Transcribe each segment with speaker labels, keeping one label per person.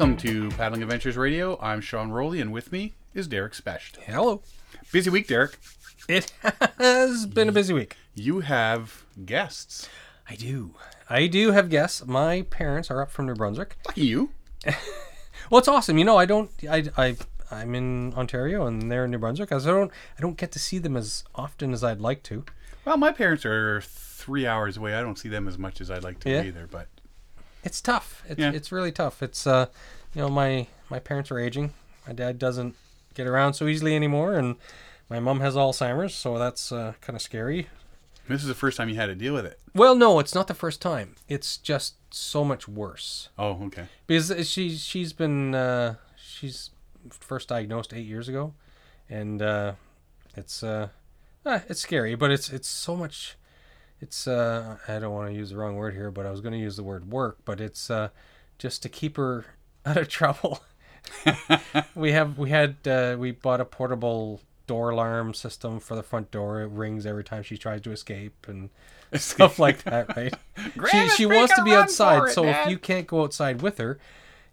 Speaker 1: Welcome to Paddling Adventures Radio. I'm Sean Rowley, and with me is Derek Specht.
Speaker 2: Hello.
Speaker 1: Busy week, Derek.
Speaker 2: It has been a busy week.
Speaker 1: You have guests.
Speaker 2: I do. I do have guests. My parents are up from New Brunswick.
Speaker 1: Lucky you.
Speaker 2: Well, it's awesome. You know, I don't. I I I'm in Ontario and they're in New Brunswick. As I don't. I don't get to see them as often as I'd like to.
Speaker 1: Well, my parents are three hours away. I don't see them as much as I'd like to
Speaker 2: Yeah.
Speaker 1: either, but
Speaker 2: It's tough. It's
Speaker 1: Yeah.
Speaker 2: it's really tough. It's uh, you know, my my parents are aging. My dad doesn't get around so easily anymore, and my mom has Alzheimer's, so that's uh, kind of scary.
Speaker 1: this is the first time you had to deal with it.
Speaker 2: Well, no, it's not the first time. It's just so much worse.
Speaker 1: Oh, okay.
Speaker 2: because she she's been uh, she's first diagnosed eight years ago, and uh, it's uh, eh, it's scary, but it's it's so much. It's uh, I don't want to use the wrong word here, but I was going to use the word work, but it's uh, just to keep her out of trouble. we have we had uh, we bought a portable door alarm system for the front door. It rings every time she tries to escape and stuff like that, right? she she wants to be outside,
Speaker 1: it,
Speaker 2: so
Speaker 1: Dad.
Speaker 2: if you can't go outside with her,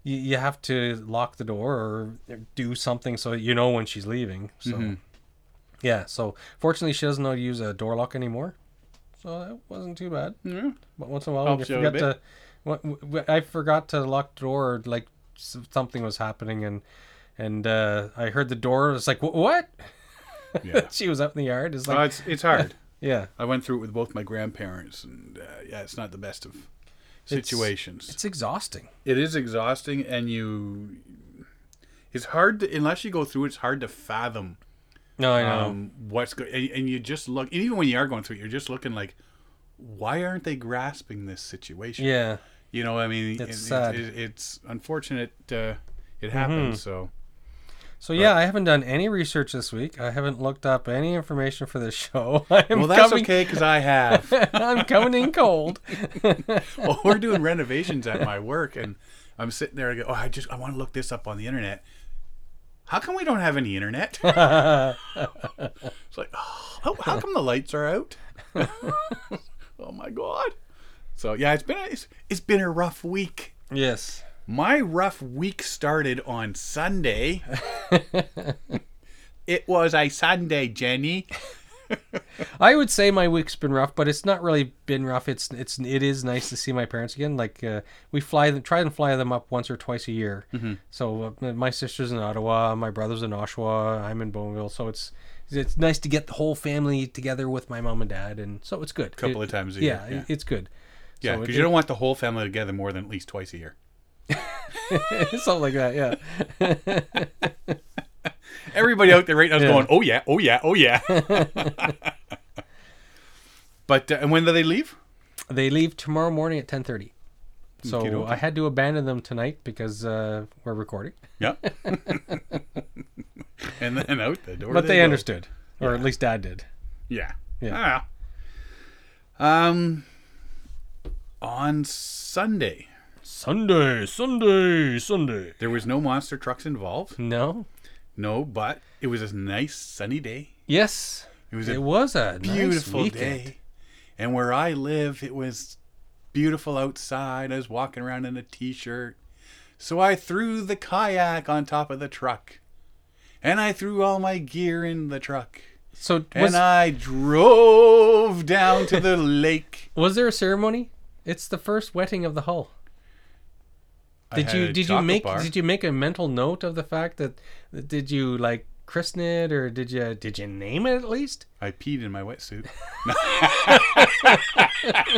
Speaker 2: you, you have to lock the door or do something so you know when she's leaving. So
Speaker 1: Mm-hmm.
Speaker 2: yeah, so fortunately she doesn't know to use a door lock anymore, so that wasn't too bad.
Speaker 1: Yeah.
Speaker 2: But once in a while, when you
Speaker 1: Helps you a
Speaker 2: forget to, what- w- I forgot to lock the door, like something was happening, and and uh, I heard the door. It's like what?
Speaker 1: Yeah.
Speaker 2: she was up in the yard. It's like
Speaker 1: Well, it's it's hard.
Speaker 2: yeah,
Speaker 1: I went through it with both my grandparents, and uh, yeah, it's not the best of situations.
Speaker 2: it's exhausting.
Speaker 1: it is exhausting, and you. It's hard to, unless you go through. It's hard to fathom
Speaker 2: No, I know.
Speaker 1: um, what's good, and, and you just look. And even when you are going through it, you're just looking like, why aren't they grasping this situation?
Speaker 2: yeah.
Speaker 1: You know, I mean,
Speaker 2: It's
Speaker 1: it-
Speaker 2: sad.
Speaker 1: It, it's unfortunate. Uh, it happens. So
Speaker 2: So yeah, I haven't done any research this week. I haven't looked up any information for this show. I'm
Speaker 1: well, that's
Speaker 2: coming,
Speaker 1: okay because I have.
Speaker 2: I'm coming in cold.
Speaker 1: well, we're doing renovations at my work, and I'm sitting there. I go, oh, I just I want to look this up on the internet. How come we don't have any internet? it's like, oh, how, how come the lights are out? oh my god! So yeah, it's been a, it's, it's been a rough week.
Speaker 2: yes.
Speaker 1: My rough week started on Sunday. it was a Sunday, Jenny.
Speaker 2: I would say my week's been rough, but it's not really been rough. It's it's it is nice to see my parents again. Like uh, we fly them, try and fly them up once or twice a year.
Speaker 1: Mm-hmm.
Speaker 2: So uh, my sister's in Ottawa, my brother's in Oshawa, I'm in Bowmanville. So it's it's nice to get the whole family together with my mom and dad, and so it's good.
Speaker 1: A couple
Speaker 2: It-
Speaker 1: of times a year, yeah.
Speaker 2: it's good.
Speaker 1: Yeah,
Speaker 2: So
Speaker 1: because
Speaker 2: it-
Speaker 1: you don't want the whole family together more than at least twice a year.
Speaker 2: something like that. Yeah.
Speaker 1: Everybody out there right now is
Speaker 2: Yeah.
Speaker 1: going, "Oh yeah, oh yeah, oh yeah." but uh, and when do they leave?
Speaker 2: They leave tomorrow morning at ten thirty. So. I had to abandon them tonight because uh, we're recording.
Speaker 1: Yeah. and then out the door.
Speaker 2: But they
Speaker 1: go.
Speaker 2: understood, or at least Dad did.
Speaker 1: Yeah.
Speaker 2: Yeah.
Speaker 1: Ah. Um. On Sunday,
Speaker 2: Sunday, Sunday, Sunday.
Speaker 1: there was no monster trucks involved.
Speaker 2: No.
Speaker 1: No, but it was a nice sunny day.
Speaker 2: Yes.
Speaker 1: It was
Speaker 2: It
Speaker 1: a
Speaker 2: was a
Speaker 1: beautiful
Speaker 2: nice
Speaker 1: day. And where I live, it was beautiful outside. I was walking around in a t-shirt. So I threw the kayak on top of the truck. And I threw all my gear in the truck.
Speaker 2: So
Speaker 1: And I drove down to the lake.
Speaker 2: was there a ceremony? It's the first wetting of the hull. Did you did you make
Speaker 1: bar.
Speaker 2: did you make a mental note of the fact that did you like christen it or did you did you name it at least?
Speaker 1: I peed in my wetsuit.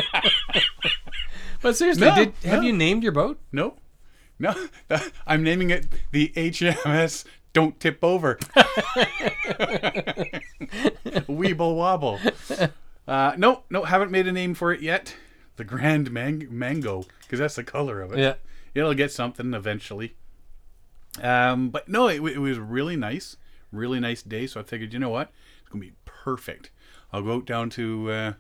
Speaker 2: But seriously,
Speaker 1: No,
Speaker 2: did have
Speaker 1: no.
Speaker 2: you named your boat?
Speaker 1: No, no. I'm naming it the HMS Don't Tip Over. Weeble Wobble. Uh, no, no, haven't made a name for it yet. The Grand Man- Mango, because that's the color of it.
Speaker 2: Yeah.
Speaker 1: It'll get something eventually. Um, but no, it, it was really nice, really nice day. So I figured, you know what, it's gonna be perfect. I'll go out down to, uh,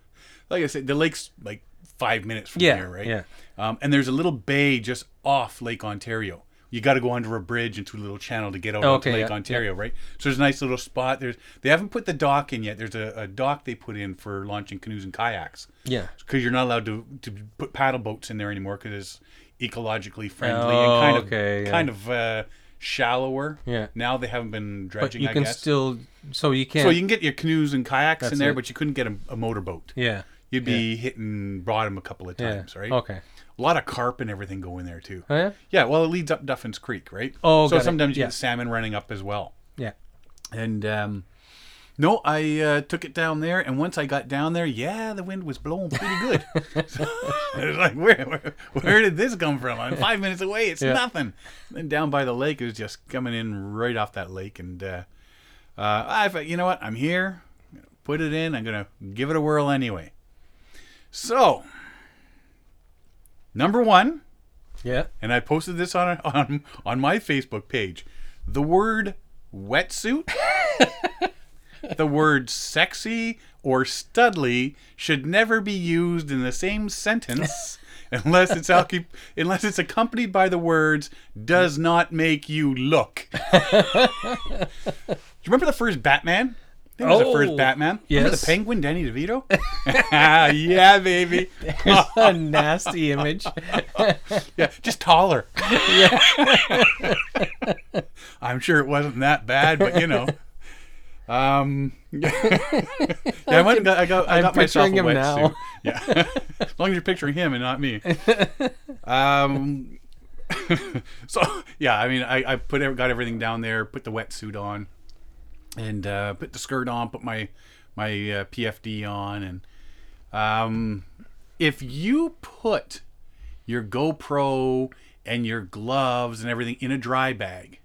Speaker 1: like I said, the lake's like five minutes from
Speaker 2: Yeah,
Speaker 1: here, right?
Speaker 2: yeah.
Speaker 1: Um, and there's a little bay just off Lake Ontario. You got to go under a bridge into a little channel to get out
Speaker 2: Oh, okay,
Speaker 1: Lake
Speaker 2: yeah,
Speaker 1: Ontario, right? So there's a nice little spot. There's they haven't put the dock in yet. There's a, a dock they put in for launching canoes and kayaks
Speaker 2: Yeah.
Speaker 1: because you're not allowed to, to put paddle boats in there anymore because ecologically friendly
Speaker 2: Oh,
Speaker 1: and kind of
Speaker 2: okay, yeah.
Speaker 1: kind of uh, shallower.
Speaker 2: Yeah.
Speaker 1: Now they haven't been dredging.
Speaker 2: But you
Speaker 1: I
Speaker 2: can
Speaker 1: guess.
Speaker 2: still, so you can't.
Speaker 1: so you can get your canoes and kayaks
Speaker 2: That's
Speaker 1: in there,
Speaker 2: it.
Speaker 1: but you couldn't get a, a motorboat.
Speaker 2: yeah.
Speaker 1: You'd be hitting bottom a couple of
Speaker 2: Yeah.
Speaker 1: times, right?
Speaker 2: Okay.
Speaker 1: A lot of carp and everything go in there too.
Speaker 2: Oh, yeah.
Speaker 1: Yeah, well, it leads up Duffin's Creek, right?
Speaker 2: Oh,
Speaker 1: so
Speaker 2: got it.
Speaker 1: sometimes you
Speaker 2: Yeah.
Speaker 1: get salmon running up as well.
Speaker 2: Yeah.
Speaker 1: And um, no, I uh, took it down there, and once I got down there, yeah, the wind was blowing pretty good. so, it was like, where, where, where did this come from? I'm five minutes away. It's
Speaker 2: Yeah.
Speaker 1: nothing. Then down by the lake, it was just coming in right off that lake, and uh, uh, I thought, you know what? I'm here. I'm Put it in. I'm gonna give it a whirl anyway. So, number one,
Speaker 2: Yeah.
Speaker 1: and I posted this on on on my Facebook page. The word wetsuit, the word sexy or studly should never be used in the same sentence unless it's unless it's accompanied by the words does not make you look. Do you remember the first Batman? I think it was the first
Speaker 2: Oh,
Speaker 1: Batman. Remember the Penguin, Danny DeVito? yeah, baby.
Speaker 2: a nasty image.
Speaker 1: Yeah, just taller. Yeah. I'm sure it wasn't that bad, but you know. Um, yeah, I went. and got- I got. I
Speaker 2: I'm
Speaker 1: got myself a wetsuit.
Speaker 2: now.
Speaker 1: Yeah, as long as you're picturing him and not me. Um. so yeah, I mean, I, I put got everything down there, put the wetsuit on, and uh, put the skirt on, put my my uh, PFD on, and um, if you put your GoPro and your gloves and everything in a dry bag,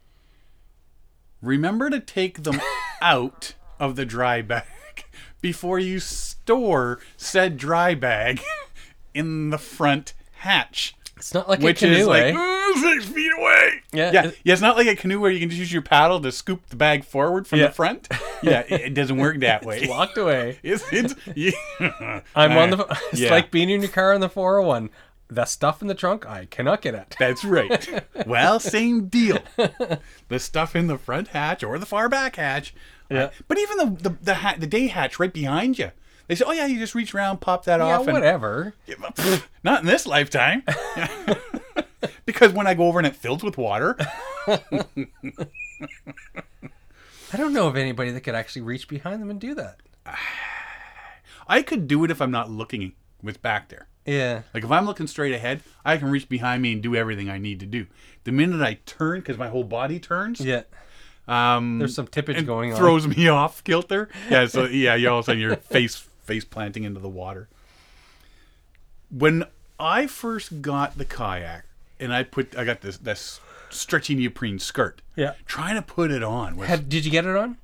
Speaker 1: remember to take them out of the dry bag before you store said dry bag in the front hatch
Speaker 2: It's not like
Speaker 1: which
Speaker 2: a canoe,
Speaker 1: is like
Speaker 2: eh?
Speaker 1: "Ooh, six feet away.
Speaker 2: Yeah,
Speaker 1: yeah, yeah. It's not like a canoe where you can just use your paddle to scoop the bag forward from
Speaker 2: Yeah.
Speaker 1: the front. Yeah, it, it doesn't work that way.
Speaker 2: Locked away.
Speaker 1: It's, it's yeah.
Speaker 2: I'm on the. It's
Speaker 1: Yeah.
Speaker 2: like being in your car on the 401. The stuff in the trunk, I cannot get at.
Speaker 1: That's right. Well, same deal. The stuff in the front hatch or the far back hatch.
Speaker 2: Yeah.
Speaker 1: But even the the the, ha- the day hatch right behind you. They say, "Oh yeah, you just reach around, pop that
Speaker 2: Yeah,
Speaker 1: off." and-
Speaker 2: whatever.
Speaker 1: Yeah, but, pff, Not in this lifetime. because when I go over and it fills with water,
Speaker 2: I don't know of anybody that could actually reach behind them and do that.
Speaker 1: I could do it if I'm not looking what's back there.
Speaker 2: Yeah.
Speaker 1: Like if I'm looking straight ahead, I can reach behind me and do everything I need to do. The minute I turn, because my whole body turns,
Speaker 2: Yeah.
Speaker 1: Um,
Speaker 2: There's some tippage going on.
Speaker 1: throws me off kilter. Yeah, so yeah, you all of a sudden you're face face planting into the water. When I first got the kayak and I put I got this this stretchy neoprene skirt.
Speaker 2: Yeah.
Speaker 1: Trying to put it on was
Speaker 2: did you get it on?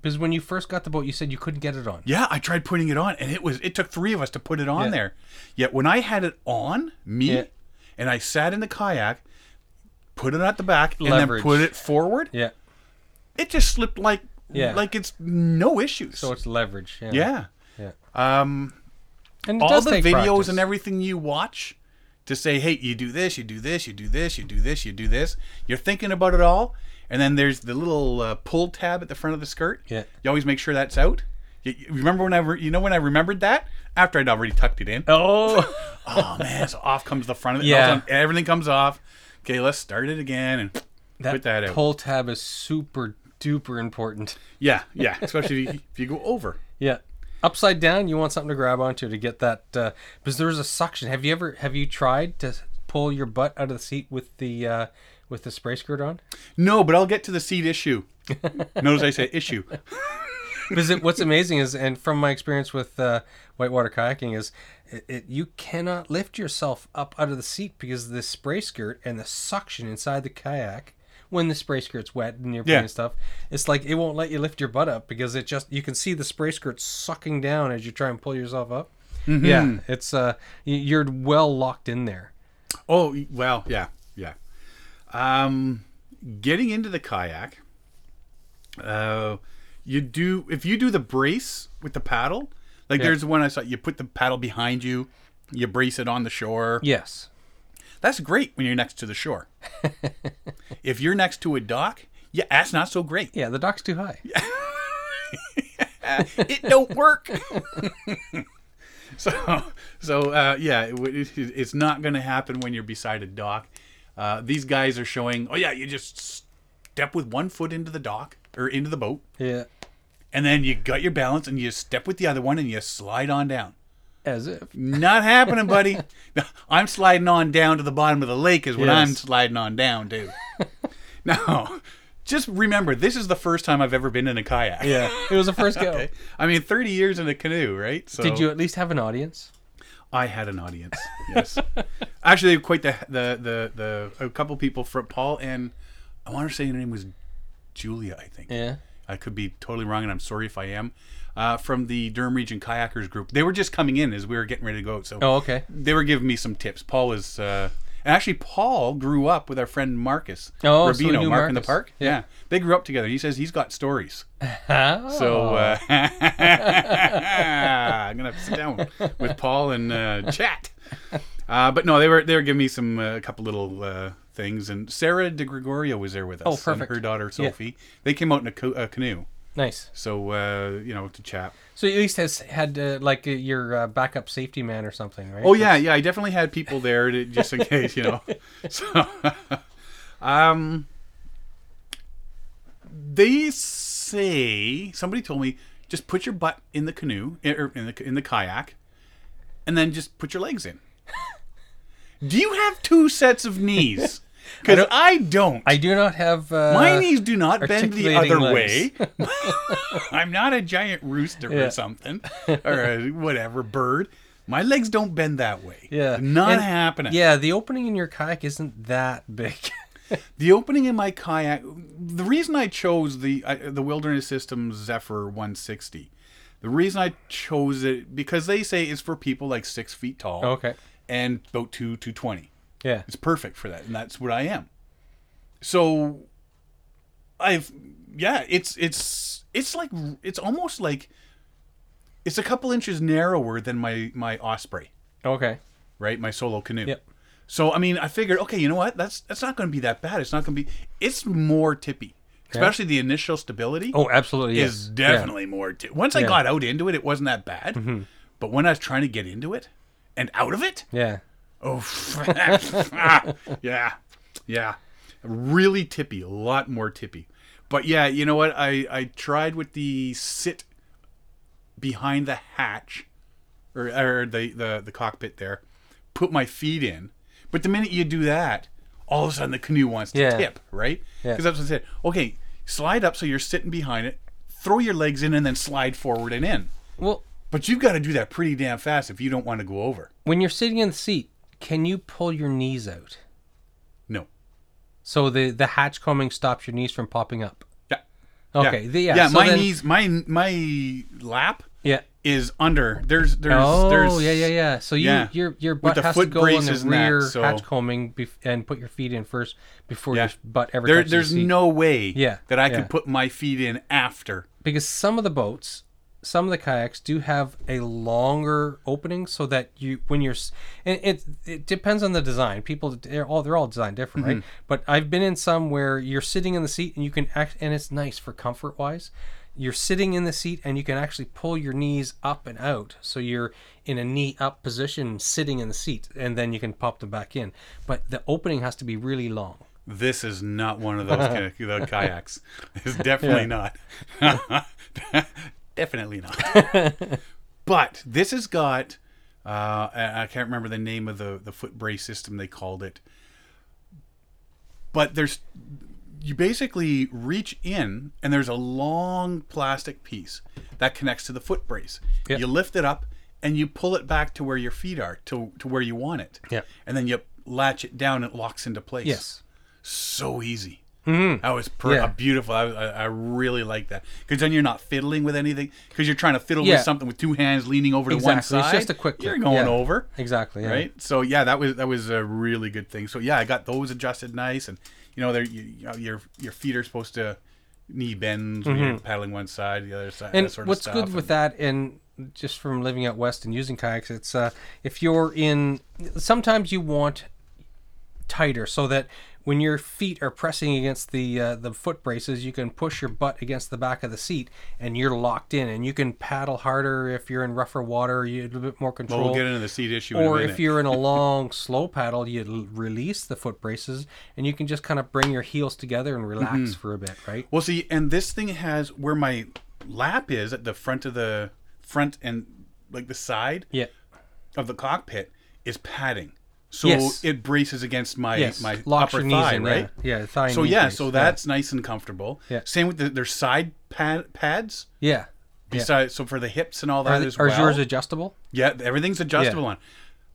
Speaker 2: Because when you first got the boat, you said you couldn't get it on.
Speaker 1: Yeah, I tried putting it on, and it was it took three of us to put it on
Speaker 2: Yeah.
Speaker 1: there. Yet when I had it on me,
Speaker 2: Yeah.
Speaker 1: and I sat in the kayak, put it at the back, and then put it forward,
Speaker 2: Yeah.
Speaker 1: It just slipped like
Speaker 2: Yeah.
Speaker 1: like it's no issues.
Speaker 2: So it's leverage. Yeah.
Speaker 1: yeah,
Speaker 2: Yeah.
Speaker 1: um,
Speaker 2: And
Speaker 1: all the videos
Speaker 2: practice.
Speaker 1: and everything you watch to say, hey, you do this, you do this, you do this, you do this, you do this. You're thinking about it all, and then there's the little uh, pull tab at the front of the skirt.
Speaker 2: Yeah.
Speaker 1: You always make sure that's out. You, you remember when I, re- you know, when I remembered that after I'd already tucked it in.
Speaker 2: Oh.
Speaker 1: Oh man, so off comes the front of it.
Speaker 2: Yeah.
Speaker 1: All of a sudden, everything comes off. Okay, let's start it again and
Speaker 2: that
Speaker 1: put that out.
Speaker 2: pull tab is super duper important.
Speaker 1: yeah, yeah. Especially if you, if you go over.
Speaker 2: Yeah. Upside down, you want something to grab onto to get that uh, because there's a suction. Have you ever have you tried to pull your butt out of the seat with the uh, with the spray skirt on?
Speaker 1: No, but I'll get to the seat issue. Notice I say issue.
Speaker 2: Because it, what's amazing is, and from my experience with uh, whitewater kayaking, is it, it you cannot lift yourself up out of the seat because the spray skirt and the suction inside the kayak when the spray skirt's wet and you're
Speaker 1: Yeah.
Speaker 2: putting stuff, it's like it won't let you lift your butt up because it just you can see the spray skirt sucking down as you try and pull yourself up. Yeah, it's uh you're well locked in there.
Speaker 1: Oh well, yeah, yeah. Um, getting into the kayak, uh, you do if you do the brace with the paddle. Like
Speaker 2: Yeah.
Speaker 1: there's one I saw. You put the paddle behind you, you brace it on the shore.
Speaker 2: Yes.
Speaker 1: That's great when you're next to the shore. if you're next to a dock, yeah, that's not so great.
Speaker 2: Yeah, the dock's too high.
Speaker 1: it don't work. so so uh, yeah, it, it, it's not going to happen when you're beside a dock. Uh, these guys are showing. Oh yeah, you just step with one foot into the dock or into the boat,
Speaker 2: Yeah.
Speaker 1: and then you got your balance, and you step with the other one, and you slide on down.
Speaker 2: As if.
Speaker 1: Not happening, buddy. I'm sliding on down to the bottom of the lake is what I'm sliding on down to. now, just remember, this is the first time I've ever been in a kayak.
Speaker 2: Yeah. It was the first go.
Speaker 1: Okay. I mean, 30 years in a canoe, right? So
Speaker 2: Did you at least have an audience?
Speaker 1: I had an audience. Yes. Actually, quite the the the the a couple people from Paul and I want to say her name was Julia. I think.
Speaker 2: Yeah.
Speaker 1: I could be totally wrong, and I'm sorry if I am. Uh, from the Durham Region Kayakers group, they were just coming in as we were getting ready to go. So
Speaker 2: Oh, okay.
Speaker 1: they were giving me some tips. Paul was, uh, and actually, Paul grew up with our friend Marcus
Speaker 2: Oh,
Speaker 1: Rubino,
Speaker 2: knew
Speaker 1: Mark in the park.
Speaker 2: Yeah.
Speaker 1: Yeah. they grew up together. He says he's got stories.
Speaker 2: Oh.
Speaker 1: So uh, I'm gonna sit down with Paul and uh, chat. Uh, but no, they were they were giving me some uh, a couple little uh, things, and Sarah De Gregorio was there with us.
Speaker 2: Oh, perfect.
Speaker 1: And her daughter
Speaker 2: Yeah.
Speaker 1: Sophie. They came out in a, co- a canoe,
Speaker 2: nice.
Speaker 1: so uh, you know to chat.
Speaker 2: So you at least has had uh, like uh, your uh, backup safety man or something, right?
Speaker 1: Oh yeah, yeah. I definitely had people there to, just in case, you know. So, um, they say somebody told me just put your butt in the canoe or in the in the kayak, and then just put your legs in. Do you have two sets of knees? Because I don't.
Speaker 2: I do not have. Uh,
Speaker 1: My knees do not bend the other
Speaker 2: legs.
Speaker 1: way. I'm not a giant rooster
Speaker 2: Yeah.
Speaker 1: or something, or a whatever bird. My legs don't bend that way.
Speaker 2: Yeah.
Speaker 1: not
Speaker 2: And-
Speaker 1: happening.
Speaker 2: Yeah, the opening in your kayak isn't that big.
Speaker 1: The opening in my kayak. The reason I chose the uh, the Wilderness Systems Zephyr 160. The reason I chose it because they say it's for people like six feet tall.
Speaker 2: okay.
Speaker 1: And about two two twenty.
Speaker 2: Yeah.
Speaker 1: It's perfect for that, and that's what I am. So, I've yeah, it's it's it's like it's almost like it's a couple inches narrower than my my Osprey,
Speaker 2: Okay.
Speaker 1: right? My solo canoe.
Speaker 2: Yep.
Speaker 1: So I mean, I figured, okay, you know what? That's that's not going to be that bad. It's not going to be. It's more tippy, especially the initial stability
Speaker 2: Oh, absolutely. Yes.
Speaker 1: is definitely more. Ti- Once I
Speaker 2: Yeah.
Speaker 1: got out into it, it wasn't that bad. Mm-hmm. But when I was trying to get into it and out of it,
Speaker 2: Yeah.
Speaker 1: Oh, yeah, yeah, really tippy, a lot more tippy. But yeah, you know what? I I tried with the sit behind the hatch, or or the the the cockpit there, put my feet in. But the minute you do that, all of a sudden the canoe wants to
Speaker 2: Yeah.
Speaker 1: tip, right?
Speaker 2: Yeah.
Speaker 1: Because that's what I said. Okay, slide up so you're sitting behind it. Throw your legs in and then slide forward and in.
Speaker 2: Well,
Speaker 1: But you've got to do that pretty damn fast if you don't want to go over.
Speaker 2: when you're sitting in the seat, can you pull your knees out?
Speaker 1: No.
Speaker 2: So the the hatch coaming stops your knees from popping up.
Speaker 1: Yeah.
Speaker 2: Okay.
Speaker 1: Yeah,
Speaker 2: the- yeah.
Speaker 1: yeah
Speaker 2: so
Speaker 1: my
Speaker 2: then-
Speaker 1: knees, my my lap
Speaker 2: Yeah.
Speaker 1: is under. There's there's
Speaker 2: Oh,
Speaker 1: there's
Speaker 2: yeah, yeah, yeah. So you
Speaker 1: yeah.
Speaker 2: your your butt has to go on the
Speaker 1: and that,
Speaker 2: rear
Speaker 1: so-
Speaker 2: hatch coaming bef- and put your feet in first before
Speaker 1: Yeah.
Speaker 2: your butt ever
Speaker 1: There,
Speaker 2: touches
Speaker 1: there's
Speaker 2: the
Speaker 1: no way
Speaker 2: Yeah,
Speaker 1: that I could put my feet in after.
Speaker 2: because some of the boats, some of the kayaks do have a longer opening so that you when you're and it it depends on the design. People they're all they're all designed different, right?
Speaker 1: Mm-hmm.
Speaker 2: But I've been in some where you're sitting in the seat and you can act and it's nice for comfort wise. You're sitting in the seat and you can actually pull your knees up and out. So you're in a knee up position sitting in the seat and then you can pop them back in. But the opening has to be really long.
Speaker 1: This is not one of those kind of the kayaks. It's definitely not. definitely not. but this has got. Uh, I can't remember the name of the the foot brace system they called it. But there's you basically reach in and there's a long plastic piece that connects to the foot brace.
Speaker 2: Yep.
Speaker 1: You lift it up and you pull it back to where your feet are to to where you want it.
Speaker 2: Yep.
Speaker 1: And then you latch it down and it locks into place
Speaker 2: Yes.
Speaker 1: so easy.
Speaker 2: Mhm.
Speaker 1: That was per-
Speaker 2: Yeah.
Speaker 1: a beautiful. I, I, I really like that because then you're not fiddling with anything because you're trying to fiddle
Speaker 2: Yeah.
Speaker 1: with something with two hands leaning over to one side.
Speaker 2: It's just a quick
Speaker 1: You're going
Speaker 2: Yeah.
Speaker 1: over,
Speaker 2: Exactly. Yeah.
Speaker 1: right? So yeah, that was that was a really good thing. So yeah, I got those adjusted nice, and you know, you, you know, your your feet are supposed to knee bends when you're paddling one side, the other side.
Speaker 2: Mm-hmm. And
Speaker 1: that sort of
Speaker 2: what's
Speaker 1: stuff.
Speaker 2: good with that, and just from living out west and using kayaks, it's uh, if you're in. Sometimes you want tighter so that when your feet are pressing against the uh, the foot braces, you can push your butt against the back of the seat and you're locked in and you can paddle harder if you're in rougher water, you have a bit more
Speaker 1: Well,
Speaker 2: control.
Speaker 1: we'll get into the seat issue. in a
Speaker 2: or if you're in a long slow paddle, you l- release the foot braces and you can just kind of bring your heels together and relax
Speaker 1: Mm-hmm.
Speaker 2: for a bit, right?
Speaker 1: Well, see, and this thing has where my lap is at the front of the front and like the side
Speaker 2: Yeah.
Speaker 1: of the cockpit is padding, so
Speaker 2: Yes.
Speaker 1: it braces against my
Speaker 2: Yes.
Speaker 1: my
Speaker 2: Locks
Speaker 1: upper thigh,
Speaker 2: in,
Speaker 1: right?
Speaker 2: Yeah. yeah thigh
Speaker 1: So yeah, so that's nice and comfortable.
Speaker 2: Yeah.
Speaker 1: Same with the, their side pad pads.
Speaker 2: yeah. yeah.
Speaker 1: Besides, so for the hips and all that
Speaker 2: th-
Speaker 1: as
Speaker 2: are
Speaker 1: well.
Speaker 2: yours adjustable?
Speaker 1: yeah, everything's adjustable on.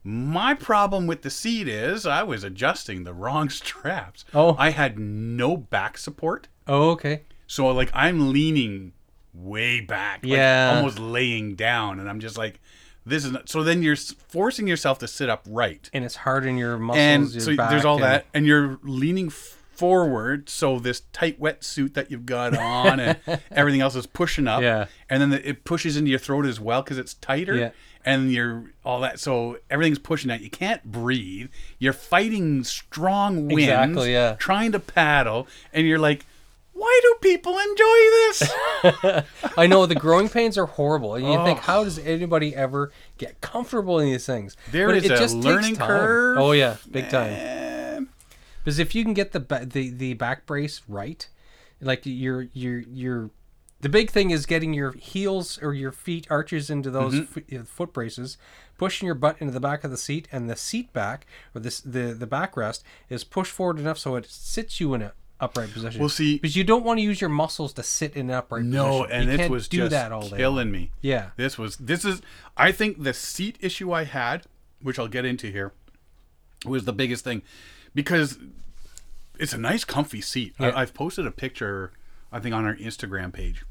Speaker 1: My problem with the seat is I was adjusting the wrong straps.
Speaker 2: Oh.
Speaker 1: I had no back support.
Speaker 2: Oh, okay.
Speaker 1: So like I'm leaning way back, like,
Speaker 2: Yeah.
Speaker 1: almost laying down, and I'm just like, this is not, so. Then you're forcing yourself to sit upright,
Speaker 2: And it's hard in your muscles.
Speaker 1: and
Speaker 2: your
Speaker 1: so there's all
Speaker 2: and-
Speaker 1: that, and you're leaning forward. So this tight wetsuit that you've got on, and everything else is pushing up,
Speaker 2: Yeah.
Speaker 1: and then the, it pushes into your throat as well because it's tighter.
Speaker 2: Yeah.
Speaker 1: And you're all that, so everything's pushing out. You can't breathe. You're fighting strong winds,
Speaker 2: Exactly, yeah.
Speaker 1: trying to paddle, and you're like, "Why do people enjoy this?"
Speaker 2: I know the growing pains are horrible, and you think,
Speaker 1: Oh.
Speaker 2: how does anybody ever get comfortable in these things?
Speaker 1: There
Speaker 2: But
Speaker 1: is a
Speaker 2: takes
Speaker 1: learning curve.
Speaker 2: Oh yeah, big time. Because if you can get the ba- the the back brace right, like your your your, the big thing is getting your heels or your feet arches into those
Speaker 1: Mm-hmm.
Speaker 2: f- uh, foot braces, pushing your butt into the back of the seat, and the seat back or this the the backrest is pushed forward enough so it sits you in a upright position.
Speaker 1: Well, see-
Speaker 2: because you don't want to use your muscles to sit in an upright
Speaker 1: No,
Speaker 2: position.
Speaker 1: and
Speaker 2: you
Speaker 1: it was
Speaker 2: do
Speaker 1: just
Speaker 2: that all day. long.
Speaker 1: killing me.
Speaker 2: Yeah.
Speaker 1: This was this is I think the seat issue I had, which I'll get into here, was the biggest thing because it's a nice comfy seat.
Speaker 2: Yeah.
Speaker 1: I, I've posted a picture I think on our Instagram page.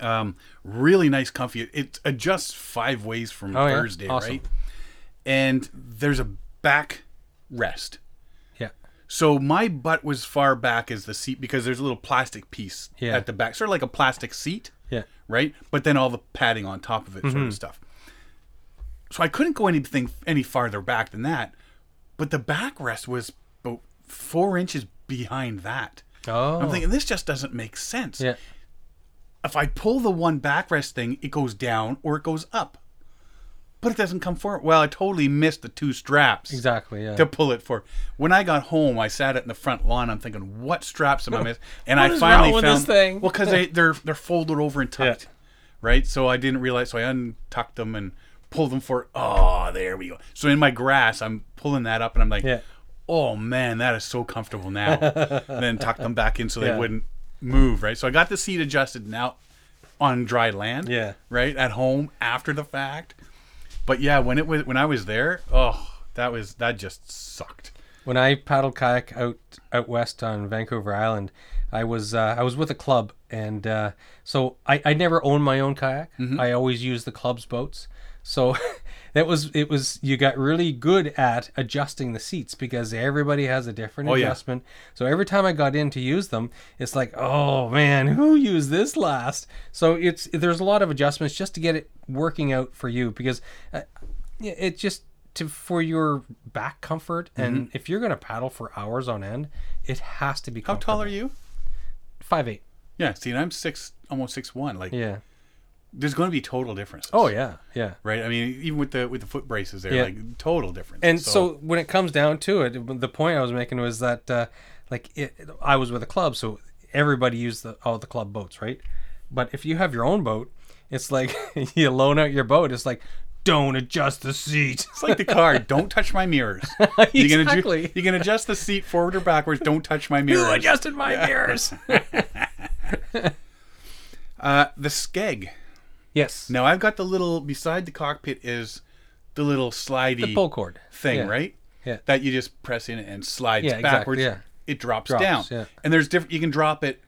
Speaker 1: Um, really nice comfy. It adjusts five ways from
Speaker 2: Oh, yeah?
Speaker 1: Thursday,
Speaker 2: Awesome.
Speaker 1: right? And there's a back rest. So my butt was far back as the seat because there's a little plastic piece
Speaker 2: Yeah.
Speaker 1: at the back, sort of like a plastic seat,
Speaker 2: Yeah.
Speaker 1: right? But then all the padding on top of it,
Speaker 2: Mm-hmm.
Speaker 1: sort of stuff. So I couldn't go anything any farther back than that. But the backrest was about four inches behind that.
Speaker 2: Oh.
Speaker 1: I'm thinking this just doesn't make sense.
Speaker 2: Yeah.
Speaker 1: If I pull the one backrest thing, it goes down or it goes up. But it doesn't come forward. Well, I totally missed the two straps
Speaker 2: Exactly. Yeah.
Speaker 1: to pull it for. When I got home, I sat it in the front lawn. I'm thinking, what straps am I missing? And I finally
Speaker 2: wrong with
Speaker 1: found
Speaker 2: this thing?
Speaker 1: well because they they're they're folded over and tucked, right? So I didn't realize. So I untucked them and pulled them for. Oh, there we go. So in my grass, I'm pulling that up, and I'm like,
Speaker 2: Yeah.
Speaker 1: oh man, that is so comfortable now. and then tuck them back in so they
Speaker 2: Yeah.
Speaker 1: wouldn't move, right? So I got the seat adjusted now on dry land,
Speaker 2: Yeah.
Speaker 1: right at home after the fact. But yeah, when it was when I was there, oh, that was that just sucked.
Speaker 2: when I paddled kayak out out west on Vancouver Island, I was uh, I was with a club, and uh, so I, I never owned my own kayak.
Speaker 1: Mm-hmm.
Speaker 2: I always used the club's boats. So that was it was you got really good at adjusting the seats because everybody has a different
Speaker 1: Oh, yeah.
Speaker 2: adjustment. So every time I got in to use them, it's like, oh man, who used this last? So it's there's a lot of adjustments just to get it working out for you because uh, it just to for your back comfort and
Speaker 1: Mm-hmm.
Speaker 2: if you're going to paddle for hours on end, it has to be.
Speaker 1: How tall are you?
Speaker 2: Five eight.
Speaker 1: Yeah, see, and I'm six, almost six one. Like,
Speaker 2: Yeah.
Speaker 1: There's going to be total differences.
Speaker 2: Oh yeah, yeah.
Speaker 1: right. I mean, even with the with the foot braces, there,
Speaker 2: Yeah.
Speaker 1: like total difference.
Speaker 2: And so, when it comes down to it, the point I was making was that uh, like it, I was with a club, so everybody used the all the club boats, right? But if you have your own boat, it's like you loan out your boat. It's like don't adjust the seat.
Speaker 1: it's like the car. don't touch my mirrors. You can adju-
Speaker 2: Exactly.
Speaker 1: you can adjust the seat forward or backwards. Don't touch my mirrors.
Speaker 2: Who adjusted my mirrors?
Speaker 1: Uh, the skeg.
Speaker 2: Yes.
Speaker 1: Now I've got the little beside the cockpit is the little slidey
Speaker 2: The pull cord
Speaker 1: thing,
Speaker 2: Yeah.
Speaker 1: right?
Speaker 2: Yeah.
Speaker 1: That you just press in and slides
Speaker 2: Yeah, exactly,
Speaker 1: backwards.
Speaker 2: yeah.
Speaker 1: It drops,
Speaker 2: Drops,
Speaker 1: down.
Speaker 2: yeah.
Speaker 1: And there's different. You can drop it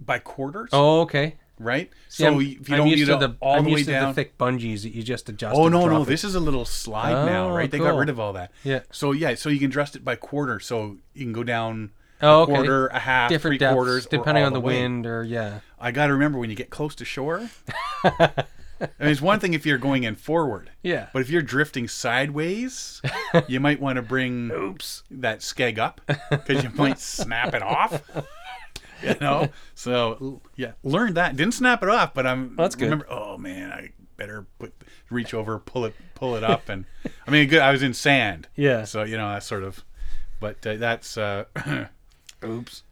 Speaker 1: by quarters,
Speaker 2: Oh, okay.
Speaker 1: right?
Speaker 2: See,
Speaker 1: So
Speaker 2: I'm-
Speaker 1: if you
Speaker 2: I'm
Speaker 1: don't need
Speaker 2: to
Speaker 1: it
Speaker 2: the,
Speaker 1: all
Speaker 2: I'm
Speaker 1: the way
Speaker 2: used to
Speaker 1: down.
Speaker 2: the thick bungees that you just adjust.
Speaker 1: Oh no, no!
Speaker 2: it.
Speaker 1: This is a little slide now,
Speaker 2: Oh,
Speaker 1: right? They got rid of all that.
Speaker 2: Yeah.
Speaker 1: So yeah, so you can adjust it by quarter, so you can go down
Speaker 2: Oh,
Speaker 1: a
Speaker 2: okay.
Speaker 1: quarter, a half,
Speaker 2: different
Speaker 1: three
Speaker 2: depths
Speaker 1: quarters,
Speaker 2: depending on the,
Speaker 1: way.
Speaker 2: wind or yeah.
Speaker 1: I got to remember when you get close to shore, I mean, it's one thing if you're going in forward,
Speaker 2: Yeah.
Speaker 1: but if you're drifting sideways, you might want to bring
Speaker 2: Oops.
Speaker 1: that skeg up because you might snap it off. You know, so yeah, learned that. Didn't snap it off, but I'm.
Speaker 2: That's good.
Speaker 1: Remember, oh man, I better put reach over, pull it, pull it up, and I mean, good. I was in sand,
Speaker 2: Yeah.
Speaker 1: so you know that sort of. But uh, that's. Uh,
Speaker 2: Oops.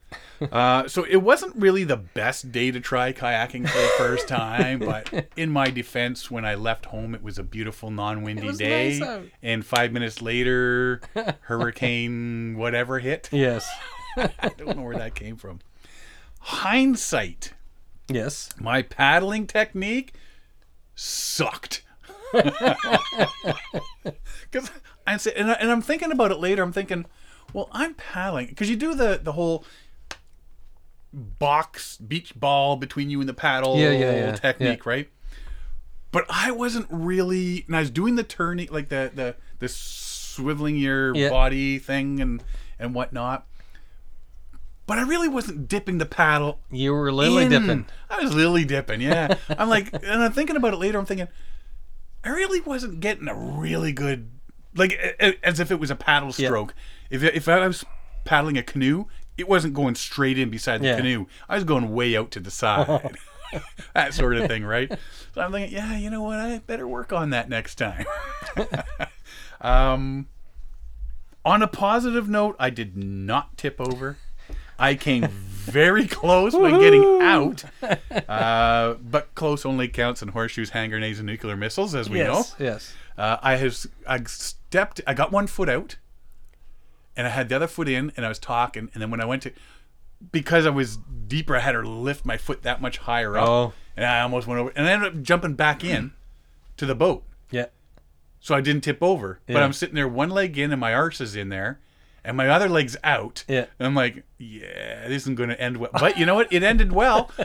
Speaker 1: Uh, so it wasn't really the best day to try kayaking for the first time, but in my defense, when I left home, it was a beautiful non-windy day,
Speaker 2: nice out.
Speaker 1: and five minutes later, hurricane whatever hit.
Speaker 2: Yes.
Speaker 1: I don't know where that came from. Hindsight,
Speaker 2: Yes.
Speaker 1: my paddling technique sucked. Because I and, I, and I'm thinking about it later. I'm thinking, well, I'm paddling because you do the the whole box beach ball between you and the paddle
Speaker 2: Yeah, yeah, yeah,
Speaker 1: technique, right? But I wasn't really, and I was doing the turning, like the the the swiveling your body thing and and whatnot. But I really wasn't dipping the paddle
Speaker 2: You were lily
Speaker 1: in.
Speaker 2: dipping.
Speaker 1: I was lily dipping, yeah. I'm like, and I'm thinking about it later. I'm thinking, I really wasn't getting a really good, like, a- a- as if it was a paddle stroke. If if I was paddling a canoe, it wasn't going straight in beside the
Speaker 2: Yeah.
Speaker 1: canoe. I was going way out to the side. that sort of thing, right? So I'm thinking, yeah, you know what? I better work on that next time. um, on a positive note, I did not tip over. I came very close when getting out, uh, but close only counts in horseshoes, hand grenades, and nuclear missiles, as we
Speaker 2: yes.
Speaker 1: know.
Speaker 2: Yes.
Speaker 1: Uh, I have I stepped. I got one foot out, and I had the other foot in, and I was talking. And then when I went to, because I was deeper, I had to lift my foot that much higher up,
Speaker 2: Oh.
Speaker 1: and I almost went over. And I ended up jumping back in to the boat,
Speaker 2: Yeah.
Speaker 1: so I didn't tip over. But I'm sitting there, one leg in, and my arse is in there, and my other leg's out.
Speaker 2: Yeah.
Speaker 1: And I'm like, yeah, this isn't going to end well. But you know what? It ended well.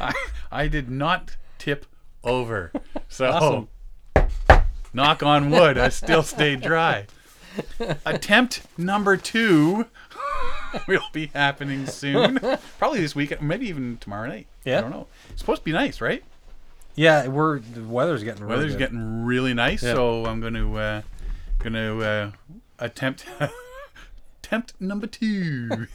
Speaker 1: I, I did not tip over. So,
Speaker 2: Awesome.
Speaker 1: knock on wood, I still stayed dry. Attempt number two will be happening soon. Probably this weekend, maybe even tomorrow night.
Speaker 2: Yeah.
Speaker 1: I don't know. It's supposed to be nice, right?
Speaker 2: Yeah. We're the weather's getting really
Speaker 1: Weather's
Speaker 2: good.
Speaker 1: getting really nice,
Speaker 2: Yeah.
Speaker 1: so I'm going to uh, going to uh, attempt attempt number two.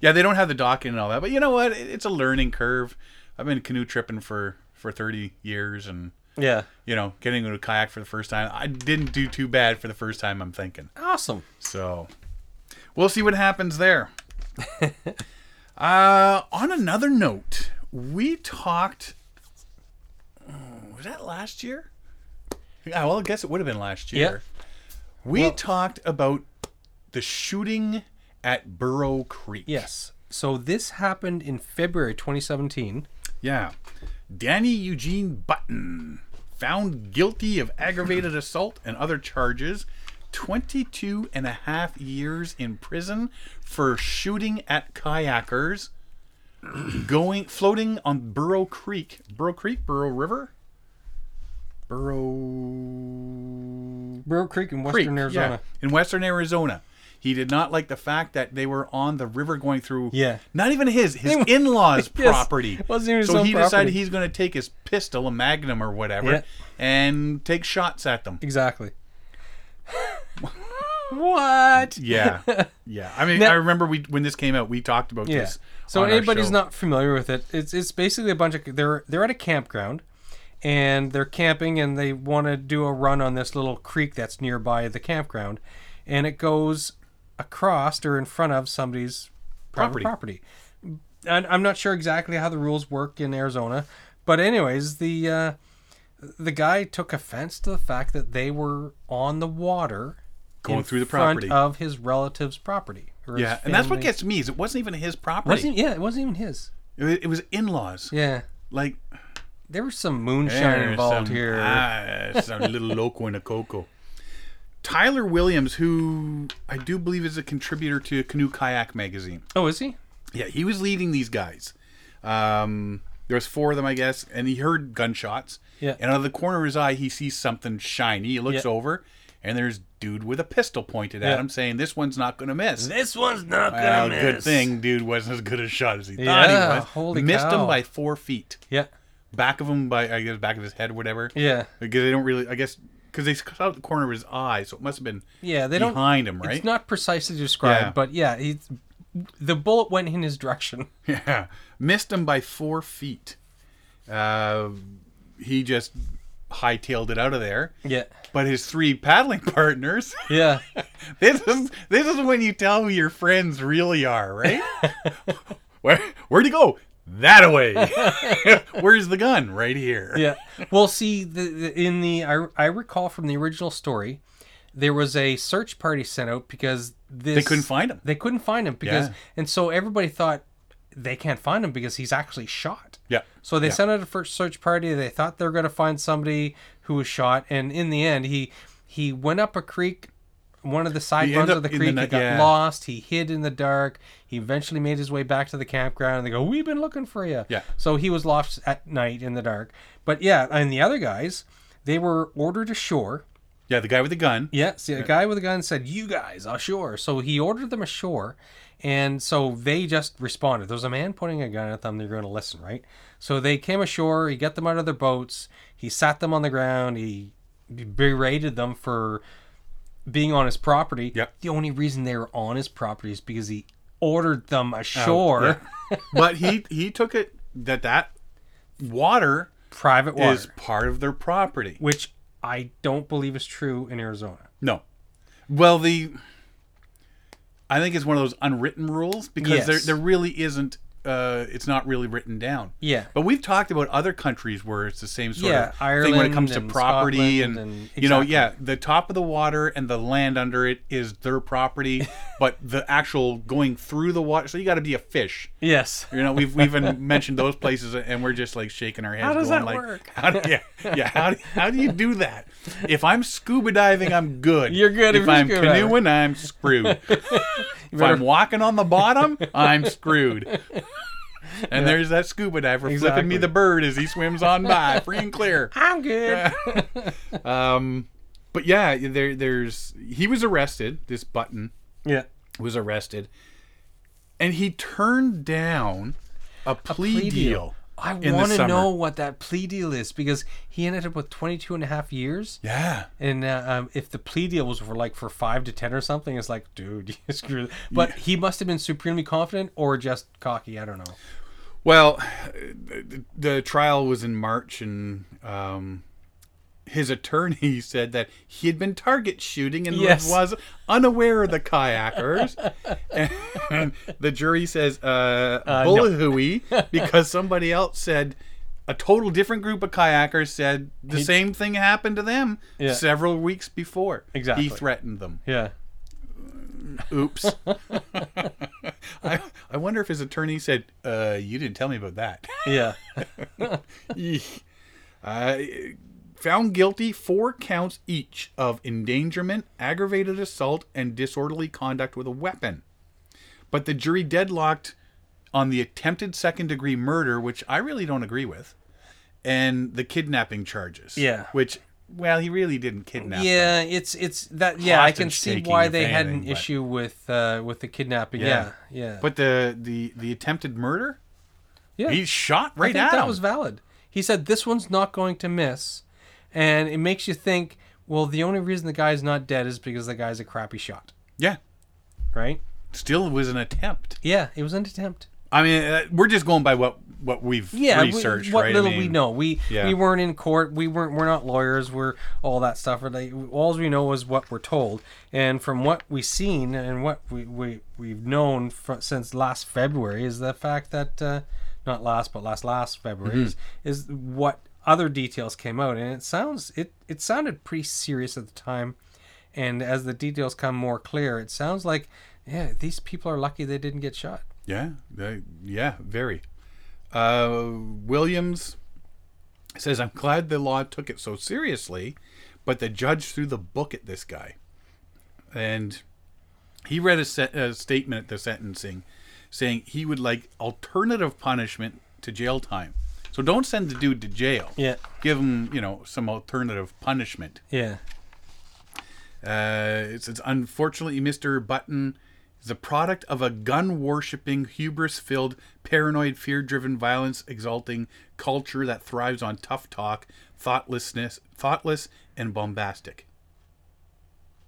Speaker 1: yeah, they don't have the docking and all that, but you know what? It- It's a learning curve. I've been canoe tripping for for 30 years, and
Speaker 2: Yeah.
Speaker 1: you know, getting into a kayak for the first time, I didn't do too bad for the first time. I'm thinking,
Speaker 2: Awesome.
Speaker 1: so we'll see what happens there. uh, on another note, we talked. oh, Was that last year? Yeah, well, I guess it would have been last year. Yeah. We
Speaker 2: Well-
Speaker 1: talked about the shooting at Burro Creek.
Speaker 2: Yes. So this happened in February 2017.
Speaker 1: Yeah. Danny Eugene Button, found guilty of aggravated assault and other charges, 22 and a half years in prison for shooting at kayakers going floating on Burro Creek. Burro Creek, Burro River? Burro
Speaker 2: Burro Creek in
Speaker 1: Creek,
Speaker 2: western Arizona.
Speaker 1: yeah, in western Arizona. He did not like the fact that they were on the river going through.
Speaker 2: Yeah.
Speaker 1: Not even his, his in-laws'
Speaker 2: Yes,
Speaker 1: property.
Speaker 2: wasn't even
Speaker 1: so he decided he's going to take his pistol, a Magnum or whatever,
Speaker 2: Yeah.
Speaker 1: and take shots at them.
Speaker 2: Exactly. what?
Speaker 1: Yeah, yeah. I mean,
Speaker 2: Now-
Speaker 1: I remember we when this came out, we talked about
Speaker 2: Yeah.
Speaker 1: this.
Speaker 2: So anybody's not familiar with it, it's it's basically a bunch of they're they're at a campground and they're camping and they want to do a run on this little creek that's nearby the campground and it goes across or in front of somebody's
Speaker 1: Property.
Speaker 2: property. And I'm not sure exactly how the rules work in Arizona, but anyways, the uh, the guy took offense to the fact that they were on the water
Speaker 1: Going
Speaker 2: in
Speaker 1: through the property.
Speaker 2: of his relative's property.
Speaker 1: Yeah, and that's what gets me is it wasn't even his property.
Speaker 2: wasn't yeah, it wasn't even his.
Speaker 1: It was, it was in-laws.
Speaker 2: Yeah.
Speaker 1: Like
Speaker 2: There was some moonshine involved
Speaker 1: some-
Speaker 2: here.
Speaker 1: Ah, some little loco in a coco. Tyler Williams, who I do believe is a contributor to Canoe Kayak magazine.
Speaker 2: oh, is he?
Speaker 1: Yeah, he was leading these guys. Um, there was four of them, I guess, and he heard gunshots.
Speaker 2: Yeah.
Speaker 1: And out of the corner of his eye, he sees something shiny. He looks
Speaker 2: Yeah.
Speaker 1: over, and there's dude with a pistol pointed at
Speaker 2: Yeah.
Speaker 1: him, saying, "This one's not going to miss."
Speaker 2: This one's not
Speaker 1: Well,
Speaker 2: gonna
Speaker 1: good
Speaker 2: miss.
Speaker 1: Good thing, dude wasn't as good a shot as he thought
Speaker 2: Yeah,
Speaker 1: he was.
Speaker 2: holy
Speaker 1: Missed
Speaker 2: cow.
Speaker 1: him by four feet.
Speaker 2: Yeah.
Speaker 1: back of him by I guess back of his head, whatever.
Speaker 2: Yeah,
Speaker 1: Because they don't really, I guess, because they cut out the corner of his eye, so it must have been
Speaker 2: yeah. They don't.
Speaker 1: behind him, right?
Speaker 2: It's not precisely described,
Speaker 1: Yeah.
Speaker 2: but yeah, he's, the bullet went in his direction.
Speaker 1: Yeah, missed him by four feet. Uh, he just hightailed it out of there.
Speaker 2: Yeah,
Speaker 1: But his three paddling partners.
Speaker 2: yeah,
Speaker 1: this is this is when you tell who your friends really are, right? Where where'd he go? That away. Where's the gun? Right here.
Speaker 2: yeah. Well, see, the, the, in the I, I recall from the original story, there was a search party sent out because this
Speaker 1: They couldn't find him.
Speaker 2: They couldn't find him because,
Speaker 1: Yeah.
Speaker 2: and so everybody thought they can't find him because he's actually shot.
Speaker 1: Yeah.
Speaker 2: So they
Speaker 1: Yeah.
Speaker 2: sent out a first search party. They thought they were going to find somebody who was shot, and in the end, he he went up a creek, one of the side runs of the
Speaker 1: in the
Speaker 2: creek. he got
Speaker 1: yeah.
Speaker 2: lost. He hid in the dark. He eventually made his way back to the campground. And they go, "We've been looking for you."
Speaker 1: Yeah.
Speaker 2: So he was lost at night in the dark. But yeah, and the other guys, they were ordered ashore.
Speaker 1: Yeah, the guy with the gun.
Speaker 2: Yes, the guy with the gun said, "You guys ashore." So he ordered them ashore, and so they just responded. There was a man pointing a gun at them. They're going to listen, right? So they came ashore. He got them out of their boats. He sat them on the ground. He berated them for being on his property.
Speaker 1: Yep.
Speaker 2: The only reason they were on his property is because he ordered them ashore.
Speaker 1: Oh, yeah. but he he took it that that water
Speaker 2: Private water,
Speaker 1: is part of their property.
Speaker 2: which I don't believe is true in Arizona.
Speaker 1: No. Well, the I think it's one of those unwritten rules because there there really isn't uh it's not really written down.
Speaker 2: Yeah.
Speaker 1: But we've talked about other countries where it's the same sort
Speaker 2: Yeah,
Speaker 1: of thing when it comes to property and,
Speaker 2: and-
Speaker 1: you know, yeah, the top of the water and the land under it is their property, but the actual going through the water, so you got to be a fish.
Speaker 2: Yes.
Speaker 1: You know, we've we've even mentioned those places, and we're just like shaking our heads.
Speaker 2: How does
Speaker 1: going
Speaker 2: that
Speaker 1: like,
Speaker 2: work?
Speaker 1: How do, yeah, yeah. How do, how do you do that? If I'm scuba diving, I'm good.
Speaker 2: You're good
Speaker 1: If,
Speaker 2: if you're
Speaker 1: I'm
Speaker 2: scuba diving.
Speaker 1: canoeing, I'm screwed. If I'm walking on the bottom, I'm screwed. And there's that scuba diver flipping me the bird as he swims on by, free and clear.
Speaker 2: I'm good.
Speaker 1: Um, but yeah, there, there's he was arrested. This button
Speaker 2: yeah.
Speaker 1: was arrested, and he turned down a plea,
Speaker 2: plea
Speaker 1: deal.
Speaker 2: deal. I want to know what that plea deal is because he ended up with 22 and a half years.
Speaker 1: Yeah,
Speaker 2: And uh, um, if the plea deal was for like for five to 10 or something, it's like, dude, you screwed. But he must have been supremely confident or just cocky. I don't know.
Speaker 1: Well, the, the trial was in March, and um, his attorney said that he had been target shooting and
Speaker 2: Yes.
Speaker 1: was unaware of the kayakers. and the jury says, uh,
Speaker 2: no.
Speaker 1: bullet hooey, because somebody else said a total different group of kayakers said the same thing happened to them
Speaker 2: Yeah.
Speaker 1: several weeks before.
Speaker 2: Exactly.
Speaker 1: He threatened them.
Speaker 2: Yeah.
Speaker 1: Oops. I, I wonder if his attorney said, uh, you didn't tell me about that.
Speaker 2: Yeah.
Speaker 1: Uh, found guilty four counts each of endangerment, aggravated assault, and disorderly conduct with a weapon. But the jury deadlocked on the attempted second degree murder, which I really don't agree with, and the kidnapping charges.
Speaker 2: Yeah.
Speaker 1: Which, well, he really didn't kidnap. them.
Speaker 2: Yeah, it's it's that. Yeah, I can see why they had an
Speaker 1: but-
Speaker 2: issue with uh, with the kidnapping.
Speaker 1: Yeah.
Speaker 2: Yeah, yeah.
Speaker 1: But the the the attempted murder,
Speaker 2: yeah.
Speaker 1: he shot
Speaker 2: I
Speaker 1: right
Speaker 2: think
Speaker 1: at
Speaker 2: that
Speaker 1: him.
Speaker 2: was valid. He said this one's not going to miss, and it makes you think. Well, the only reason the guy's not dead is because the guy's a crappy shot,
Speaker 1: yeah,
Speaker 2: right?
Speaker 1: still was an attempt.
Speaker 2: Yeah, it was an attempt.
Speaker 1: I mean, uh, we're just going by what what we've
Speaker 2: Yeah, we-
Speaker 1: researched,
Speaker 2: what
Speaker 1: right? I
Speaker 2: little we know, we
Speaker 1: yeah.
Speaker 2: we weren't in court. We weren't. We're not lawyers. We're all that stuff. Like, all we know is what we're told, and from what we've seen and what we we we've known since last February is the fact that uh, not last but last last February
Speaker 1: Mm-hmm.
Speaker 2: is, is what other details came out, and it sounds it it sounded pretty serious at the time, and as the details come more clear, it sounds like yeah these people are lucky they didn't get shot.
Speaker 1: Yeah, they- yeah, very. Uh, Williams says, "I'm glad the law took it so seriously, but the judge threw the book at this guy." And he read a, a statement at the sentencing, saying he would like alternative punishment to jail time. So don't send the dude to jail.
Speaker 2: Yeah,
Speaker 1: Give him, you know, some alternative punishment.
Speaker 2: yeah,
Speaker 1: Uh, it says, unfortunately, Mr. Button is a product of a gun worshipping, hubris filled, paranoid, fear driven, violence exalting culture that thrives on tough talk, thoughtlessness, thoughtless, and bombastic.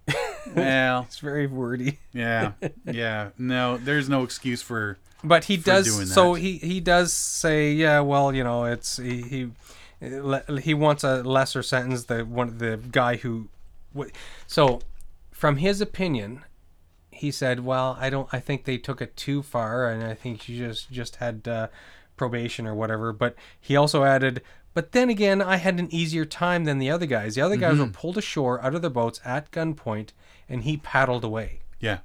Speaker 1: well,
Speaker 2: It's very wordy.
Speaker 1: yeah, yeah. No, there's no excuse for.
Speaker 2: But he does. So he he does say, yeah, well, you know, it's he he he wants a lesser sentence. The one the guy who, so from his opinion, he said, well, I don't. I think they took it too far, and I think you just just had uh, probation or whatever. But he also added. But then again, I had an easier time than the other guys. The other guys were pulled ashore out of their boats at gunpoint, and he paddled away.
Speaker 1: Yeah,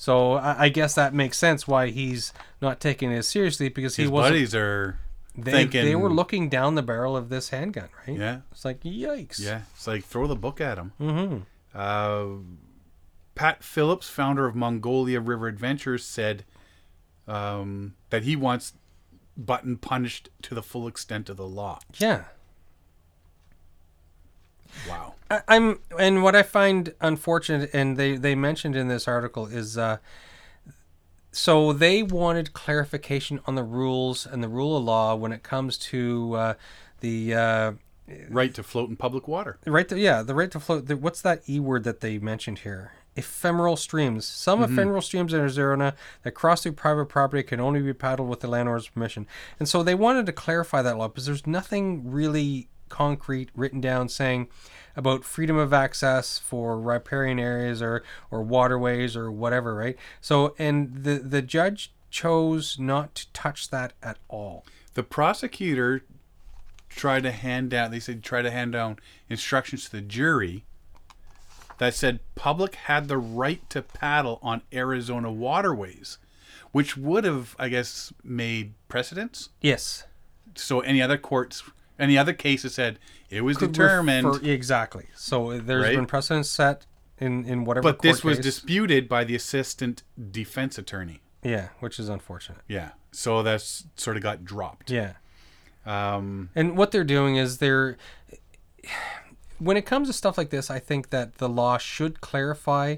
Speaker 2: So I, I guess that makes sense why he's not taking it seriously because he
Speaker 1: his
Speaker 2: wasn't.
Speaker 1: buddies are
Speaker 2: They,
Speaker 1: thinking.
Speaker 2: they were looking down the barrel of this handgun, right?
Speaker 1: Yeah,
Speaker 2: It's like yikes.
Speaker 1: yeah. It's like throw the book at him.
Speaker 2: Mm-hmm.
Speaker 1: Uh, Pat Phillips, founder of Mongolia River Adventures, said um, that he wants Button punished to the full extent of the law.
Speaker 2: Yeah.
Speaker 1: Wow.
Speaker 2: I, I'm and what I find unfortunate, and they they mentioned in this article is. Uh, so they wanted clarification on the rules and the rule of law when it comes to uh, the uh,
Speaker 1: Right to float in public water.
Speaker 2: right to yeah the right to float the, what's that e word that they mentioned here ephemeral streams some ephemeral streams in arizona that cross through private property can only be paddled with the landlord's permission and so they wanted to clarify that law because there's nothing really concrete written down saying about freedom of access for riparian areas or or waterways or whatever right? So and the the judge chose not to touch that at all.
Speaker 1: The prosecutor tried to hand down, they said, try to hand down instructions to the jury that said public had the right to paddle on Arizona waterways, which would have, I guess, made precedents.
Speaker 2: yes.
Speaker 1: So any other courts, any other cases said it was
Speaker 2: could
Speaker 1: determined,
Speaker 2: refer- exactly. So there's
Speaker 1: Right?
Speaker 2: been precedent set in in whatever.
Speaker 1: but this was
Speaker 2: case.
Speaker 1: disputed by the assistant defense attorney.
Speaker 2: yeah, which is unfortunate.
Speaker 1: Yeah, so that's sort of got dropped.
Speaker 2: Yeah,
Speaker 1: Um,
Speaker 2: and what they're doing is they're when it comes to stuff like this, I think that the law should clarify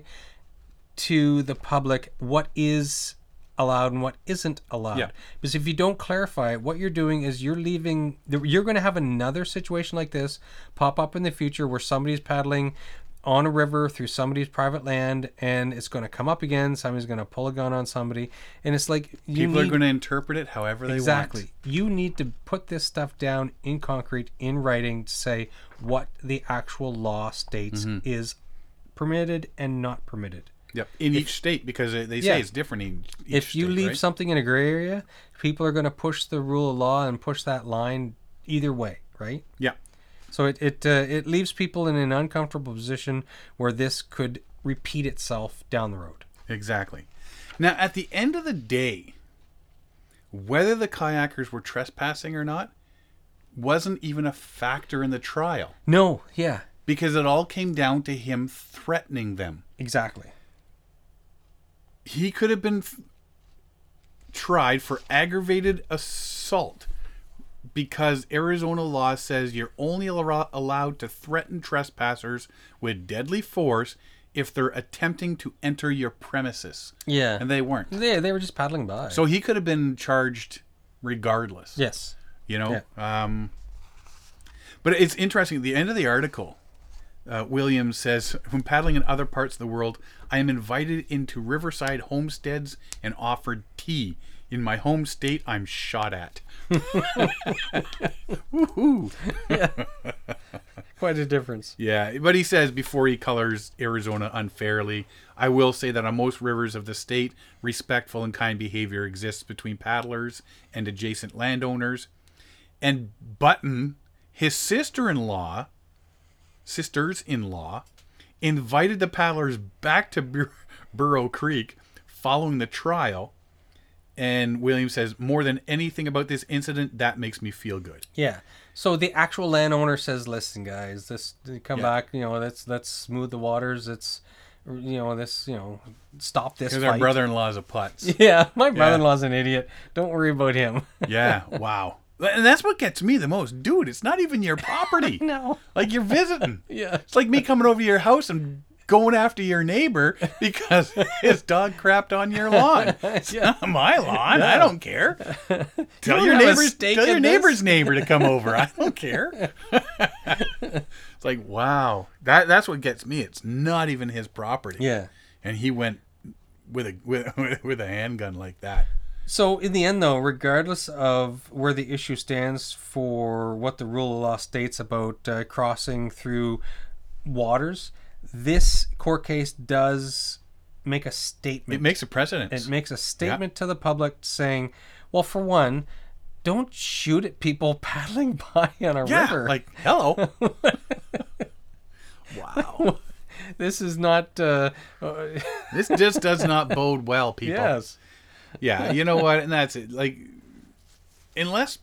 Speaker 2: to the public what is allowed and what isn't allowed.
Speaker 1: Yeah.
Speaker 2: Because if you don't clarify it, what you're doing is you're leaving. You're going to have another situation like this pop up in the future where somebody's paddling on a river through somebody's private land, and it's going to come up again. Somebody's going to pull a gun on somebody, and it's like you
Speaker 1: people are going to interpret it however they
Speaker 2: exactly.
Speaker 1: want.
Speaker 2: You need to put this stuff down in concrete, in writing, to say what the actual law states
Speaker 1: Mm-hmm.
Speaker 2: is permitted and not permitted.
Speaker 1: Yep, in each state because they they say
Speaker 2: Yeah.
Speaker 1: it's different in each
Speaker 2: if you
Speaker 1: state,
Speaker 2: leave
Speaker 1: right?
Speaker 2: something in a gray area, people are going to push the rule of law and push that line either way, right?
Speaker 1: yeah,
Speaker 2: So it it uh, it leaves people in an uncomfortable position where this could repeat itself down the road.
Speaker 1: exactly. Now, at the end of the day, whether the kayakers were trespassing or not wasn't even a factor in the trial
Speaker 2: No, yeah,
Speaker 1: because it all came down to him threatening them.
Speaker 2: exactly.
Speaker 1: He could have been f- tried for aggravated assault because Arizona law says you're only allo- allowed to threaten trespassers with deadly force if they're attempting to enter your premises.
Speaker 2: Yeah,
Speaker 1: And they weren't.
Speaker 2: they they were just paddling by.
Speaker 1: So he could have been charged regardless.
Speaker 2: yes,
Speaker 1: You know? Um, but it's interesting. At the end of the article, uh, Williams says, When paddling in other parts of the world, I am invited into riverside homesteads and offered tea. In my home state, I'm shot at. Woohoo!
Speaker 2: quite a difference.
Speaker 1: Yeah, but he says before he colors Arizona unfairly, I will say that on most rivers of the state, respectful and kind behavior exists between paddlers and adjacent landowners. And Button, his sister-in-law, sisters-in-law, invited the paddlers back to Bur- Burro Creek following the trial. And Williams says, more than anything about this incident, that makes me feel good.
Speaker 2: Yeah. So the actual landowner says, "Listen, guys, this come
Speaker 1: Yeah.
Speaker 2: back. You know, let's let's smooth the waters. It's you know this you know stop this
Speaker 1: Because our brother-in-law's a putz.
Speaker 2: Yeah, my brother-in-law's an idiot. Don't worry about him.
Speaker 1: Yeah, wow. And that's what gets me the most. Dude, it's not even your property.
Speaker 2: no.
Speaker 1: Like you're visiting.
Speaker 2: Yeah.
Speaker 1: It's like me coming over to your house and going after your neighbor because his dog crapped on your lawn. It's not my lawn. I don't care. Tell
Speaker 2: don't
Speaker 1: your neighbor's tell your neighbor's neighbor to come over. I don't care. it's like wow, that that's what gets me. It's not even his property.
Speaker 2: Yeah.
Speaker 1: and he went with a with, with a handgun like that.
Speaker 2: So in the end, though, regardless of where the issue stands for what the rule of law states about uh, crossing through waters, this court case does make a statement.
Speaker 1: It makes a precedent.
Speaker 2: It makes a statement to the public saying, well, for one, don't shoot at people paddling by on a
Speaker 1: yeah,
Speaker 2: river.
Speaker 1: like hello. wow,
Speaker 2: this is not. Uh,
Speaker 1: this just does not bode well, people.
Speaker 2: yes.
Speaker 1: Yeah, you know what? And that's it. Like, unless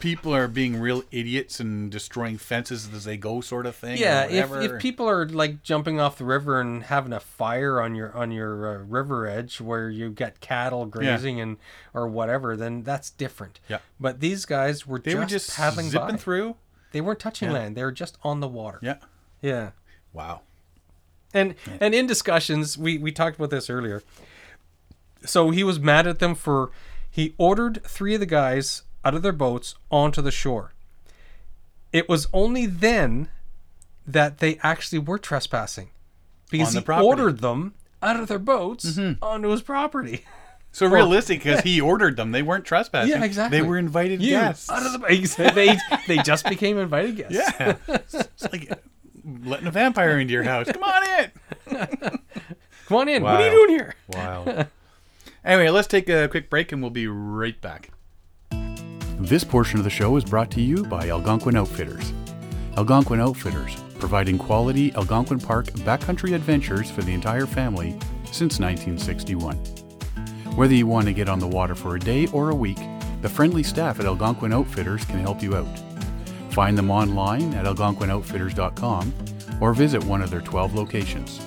Speaker 1: people are being real idiots and destroying fences as they go, sort of thing. or
Speaker 2: Yeah, if, if people are like jumping off the river and having a fire on your on your uh, river edge where you get cattle grazing and or whatever, then that's different.
Speaker 1: Yeah.
Speaker 2: But these guys were
Speaker 1: they
Speaker 2: just,
Speaker 1: were just
Speaker 2: paddling
Speaker 1: zipping
Speaker 2: by.
Speaker 1: through.
Speaker 2: They weren't touching land. They were just on the water.
Speaker 1: Yeah.
Speaker 2: Yeah.
Speaker 1: Wow.
Speaker 2: And and in discussions, we we talked about this earlier. So he was mad at them for he ordered three of the guys out of their boats onto the shore. It was only then that they actually were trespassing because he
Speaker 1: property.
Speaker 2: ordered them out of their boats mm-hmm. onto his property.
Speaker 1: So realistic, because he ordered them, they weren't trespassing.
Speaker 2: Yeah, exactly.
Speaker 1: They were invited
Speaker 2: You
Speaker 1: guests.
Speaker 2: out of the they they just became invited guests.
Speaker 1: yeah, it's like letting a vampire into your house. Come on in.
Speaker 2: Come on in. What are you doing here?
Speaker 1: Wow. Anyway, let's take a quick break and we'll be right back. This portion of the show is brought to you by Algonquin Outfitters. Algonquin Outfitters, providing quality Algonquin Park backcountry adventures for the entire family since 1961. Whether you want to get on the water for a day or a week, the friendly staff at Algonquin Outfitters can help you out. Find them online at algonquinoutfitters.com or visit one of their 12 locations.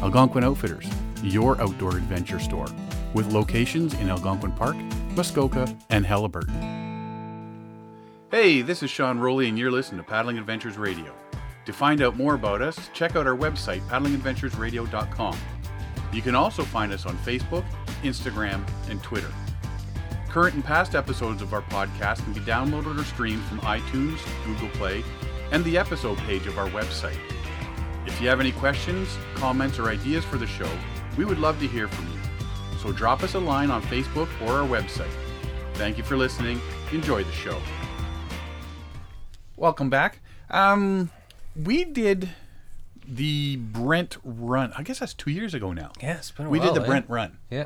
Speaker 1: Algonquin Outfitters, your outdoor adventure store, with locations in Algonquin Park, Muskoka, and Haliburton. Hey, this is Sean Rowley, and you're listening to Paddling Adventures Radio. To find out more about us, check out our website, paddlingadventuresradio.com. You can also find us on Facebook, Instagram, and Twitter. Current and past episodes of our podcast can be downloaded or streamed from iTunes, Google Play, and the episode page of our website. If you have any questions, comments, or ideas for the show, we would love to hear from you. So drop us a line on Facebook or our website. Thank you for listening. Enjoy the show. Welcome back. Um, we did the Brent Run. I guess that's two years ago now.
Speaker 2: Yeah, it's been a
Speaker 1: We
Speaker 2: while,
Speaker 1: did the
Speaker 2: eh?
Speaker 1: Brent Run.
Speaker 2: Yeah.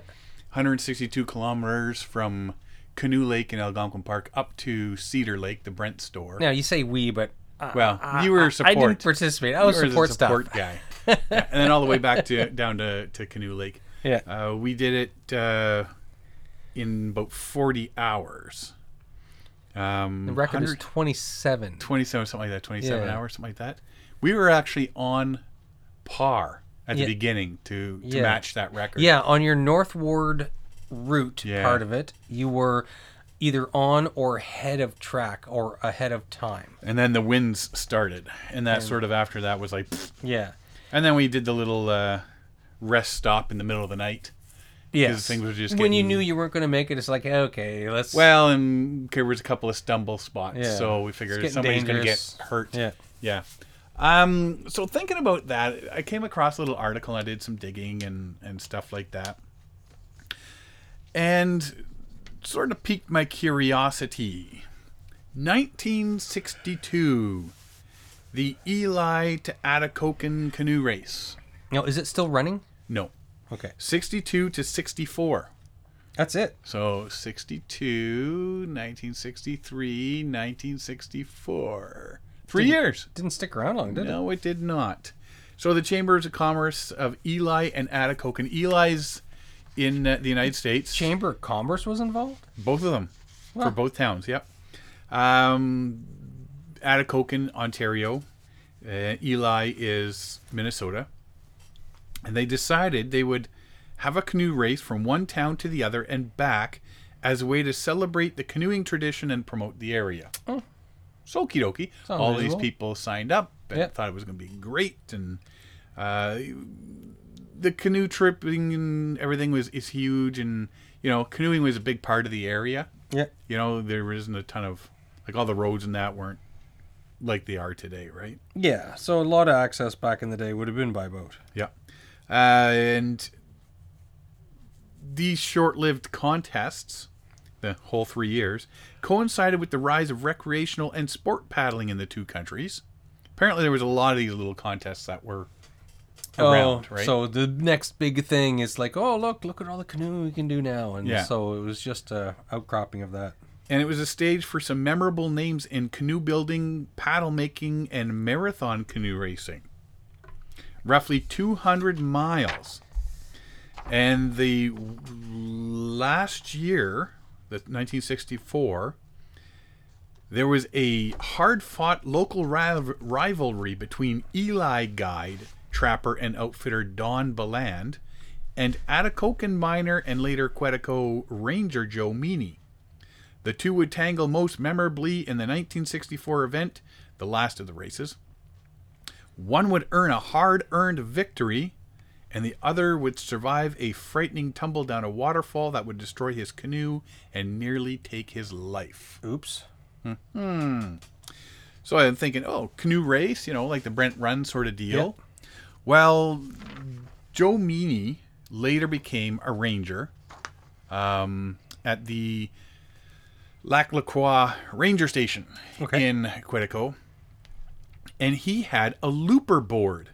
Speaker 1: 162 kilometers from Canoe Lake in Algonquin Park up to Cedar Lake, the Brent store.
Speaker 2: Now you say we, but uh,
Speaker 1: Well,
Speaker 2: I-
Speaker 1: you were
Speaker 2: I-
Speaker 1: support.
Speaker 2: I didn't participate. I was
Speaker 1: You were the
Speaker 2: support,
Speaker 1: support
Speaker 2: stuff.
Speaker 1: guy. Yeah, and then all the way back to down to, to Canoe Lake.
Speaker 2: Yeah.
Speaker 1: Uh, we did it uh, in about 40 hours. Um,
Speaker 2: The record is
Speaker 1: 100
Speaker 2: 27.
Speaker 1: 27, something like that, 27
Speaker 2: Yeah.
Speaker 1: hours, something like that. We were actually on par at
Speaker 2: Yeah.
Speaker 1: the beginning to, to
Speaker 2: Yeah.
Speaker 1: match that record.
Speaker 2: Yeah, on your northward route part of it, you were either on or ahead of track or ahead of time.
Speaker 1: And then the winds started. And that sort of after that was like, pfft.
Speaker 2: Yeah.
Speaker 1: and then we did the little uh, rest stop in the middle of the night.
Speaker 2: Yes.
Speaker 1: things were just
Speaker 2: when you knew you weren't going to make it, it's like, okay, let's.
Speaker 1: Well, and there was a couple of stumble spots,
Speaker 2: Yeah.
Speaker 1: so we figured somebody's going to get hurt.
Speaker 2: Yeah.
Speaker 1: yeah. Um, so thinking about that, I came across a little article. I did some digging and and stuff like that, and sort of piqued my curiosity. 1962, the Ely to Atikokan canoe race.
Speaker 2: Now, is it still running?
Speaker 1: No,
Speaker 2: Okay.
Speaker 1: 62 to 64.
Speaker 2: That's it.
Speaker 1: So 62, 1963, 1964. Three years.
Speaker 2: Didn't stick around long, did it?
Speaker 1: No, it did not. So the Chambers of Commerce of Ely and Atikokan. Ely's in uh, the United States.
Speaker 2: Chamber of Commerce was involved?
Speaker 1: both of them
Speaker 2: Wow.
Speaker 1: for both towns. Yep. Um, Atikokan, Ontario. Uh, Ely is Minnesota. And they decided they would have a canoe race from one town to the other and back as a way to celebrate the canoeing tradition and promote the area.
Speaker 2: Oh.
Speaker 1: So okie dokie. All these people signed up and
Speaker 2: Yeah.
Speaker 1: thought it was going to be great. And Uh, the canoe tripping and everything was is huge, and you know, canoeing was a big part of the area.
Speaker 2: Yeah.
Speaker 1: You know, there isn't a ton of like all the roads and that weren't like they are today, right?
Speaker 2: Yeah. So a lot of access back in the day would have been by boat.
Speaker 1: Yeah. And these short lived contests, the whole three years, coincided with the rise of recreational and sport paddling in the two countries. Apparently, there was a lot of these little contests that were oh, around, right?
Speaker 2: Oh, So the next big thing is like, oh look, look at all the canoe we can do now, and
Speaker 1: Yeah.
Speaker 2: so it was just a outcropping of that.
Speaker 1: and it was a stage for some memorable names in canoe building, paddle making, and marathon canoe racing. Roughly 200 miles. And the last year, the 1964, there was a hard-fought local riv- rivalry between Ely guide, trapper, and outfitter Don Beland and Atikokan miner and later Quetico ranger Joe Meany. The two would tangle most memorably in the 1964 event, the last of the races. One would earn a hard earned victory, and the other would survive a frightening tumble down a waterfall that would destroy his canoe and nearly take his life.
Speaker 2: Oops. Hmm.
Speaker 1: So I'm thinking, oh, canoe race, you know, like the Brent Run sort of deal. Yep. Well, Joe Meany later became a ranger um, at the Lac La Croix Ranger Station
Speaker 2: Okay.
Speaker 1: in Quetico. And he had a looper board,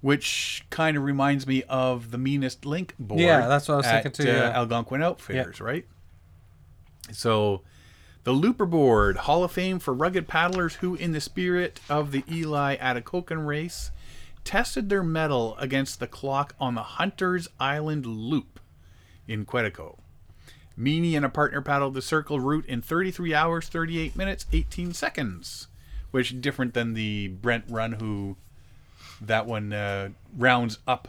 Speaker 1: which kind of reminds me of the meanest link board.
Speaker 2: Yeah, that's what I was
Speaker 1: at,
Speaker 2: thinking too,
Speaker 1: Uh,
Speaker 2: yeah.
Speaker 1: Algonquin Outfitters, right? So, the Looper Board, Hall of Fame for rugged paddlers who, in the spirit of the Ely Atikokan race, tested their mettle against the clock on the Hunter's Island Loop in Quetico. Meany and a partner paddled the circle route in 33 hours, 38 minutes, 18 seconds, which is different than the Brent Run, who that one uh, rounds up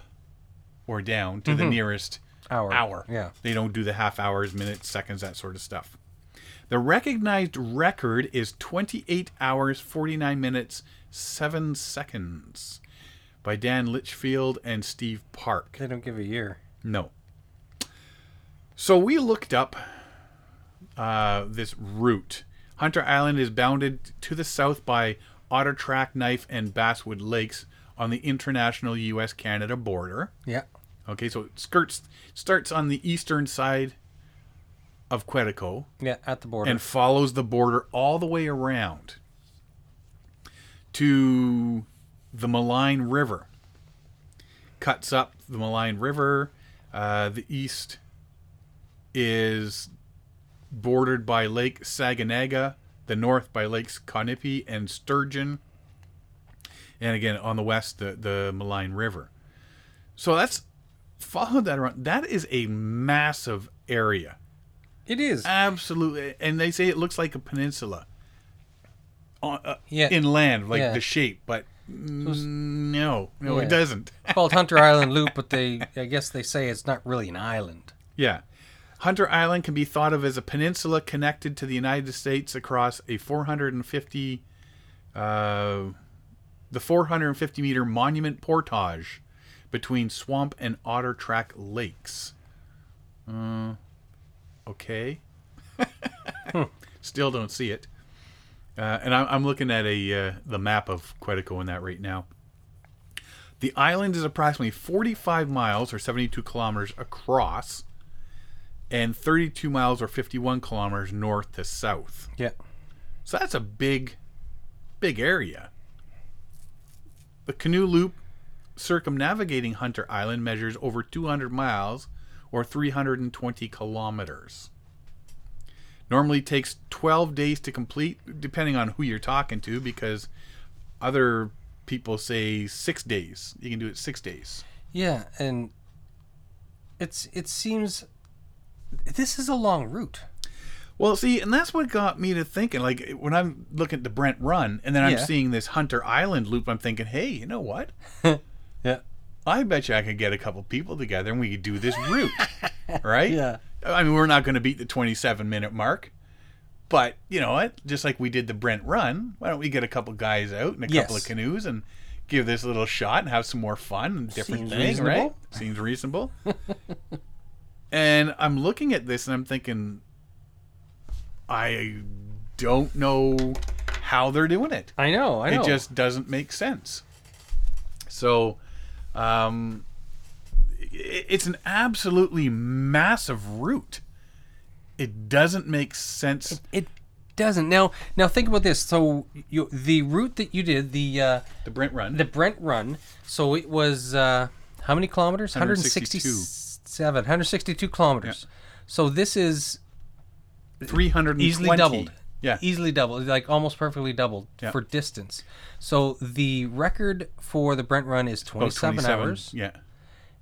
Speaker 1: or down to the nearest
Speaker 2: Hour.
Speaker 1: hour.
Speaker 2: Yeah.
Speaker 1: They don't do the half hours, minutes, seconds, that sort of stuff. The recognized record is 28 hours, 49 minutes, 7 seconds by Dan Litchfield and Steve Park.
Speaker 2: They don't give a year.
Speaker 1: No. So we looked up uh, this route. Hunter Island is bounded to the south by Otter Track, Knife, and Basswood Lakes on the international U.S. Canada border.
Speaker 2: Yeah.
Speaker 1: Okay, so it skirts starts on the eastern side of Quetico
Speaker 2: Yeah. At the border.
Speaker 1: and follows the border all the way around to the Maligne River. Cuts up the Maligne River. Uh, the east is bordered by Lake Saganaga, the north by Lakes Kawnipi and Sturgeon, and again on the west the the Maligne River. So that's follow that around. That is a massive area.
Speaker 2: it is.
Speaker 1: Absolutely, and they say it looks like a peninsula. On, uh,
Speaker 2: Yeah.
Speaker 1: inland, like
Speaker 2: Yeah.
Speaker 1: the shape, but no, no,
Speaker 2: Yeah.
Speaker 1: it doesn't.
Speaker 2: It's called Hunter Island Loop, but they, I guess they say it's not really an island.
Speaker 1: yeah, Hunter Island can be thought of as a peninsula connected to the United States across a 450, uh, the 450 meter monument portage between Swamp and Otter Track lakes. Uh, okay. Still don't see it. Uh, and I'm, I'm looking at a uh, the map of Quetico in that right now. The island is approximately 45 miles or 72 kilometers across, and 32 miles or 51 kilometers north to south.
Speaker 2: Yeah.
Speaker 1: So that's a big, big area. The canoe loop circumnavigating Hunter Island measures over 200 miles or 320 kilometers. Normally takes 12 days to complete, depending on who you're talking to, because other people say six days. You can do it six days.
Speaker 2: Yeah, and it's it seems this is a long route.
Speaker 1: Well, see, and that's what got me to thinking. Like when I'm looking at the Brent Run, and then I'm
Speaker 2: Yeah.
Speaker 1: seeing this Hunter Island loop, I'm thinking, hey, you know what?
Speaker 2: Yeah.
Speaker 1: I bet you I could get a couple people together and we could do this route, right?
Speaker 2: Yeah.
Speaker 1: I mean, we're not going to beat the 27 minute mark, but you know what? Just like we did the Brent Run, why don't we get a couple guys out and a couple of canoes and give this a little shot and have some more fun and different
Speaker 2: Seems
Speaker 1: things, right? Seems reasonable. and I'm looking at this and I'm thinking, I don't know how they're doing it.
Speaker 2: I know. I know.
Speaker 1: It just doesn't make sense. So, um, it's an absolutely massive route. It doesn't make sense.
Speaker 2: it doesn't. Now, now think about this. So you the route that you did the uh,
Speaker 1: The Brent Run.
Speaker 2: the Brent Run. So it was uh, how many kilometers?
Speaker 1: 162.
Speaker 2: 167, 162 kilometers. So this is
Speaker 1: 320.
Speaker 2: easily doubled.
Speaker 1: Yeah.
Speaker 2: Easily doubled, like almost perfectly doubled
Speaker 1: Yeah.
Speaker 2: for distance. So the record for the Brent Run is
Speaker 1: About
Speaker 2: 27, hours,
Speaker 1: Yeah.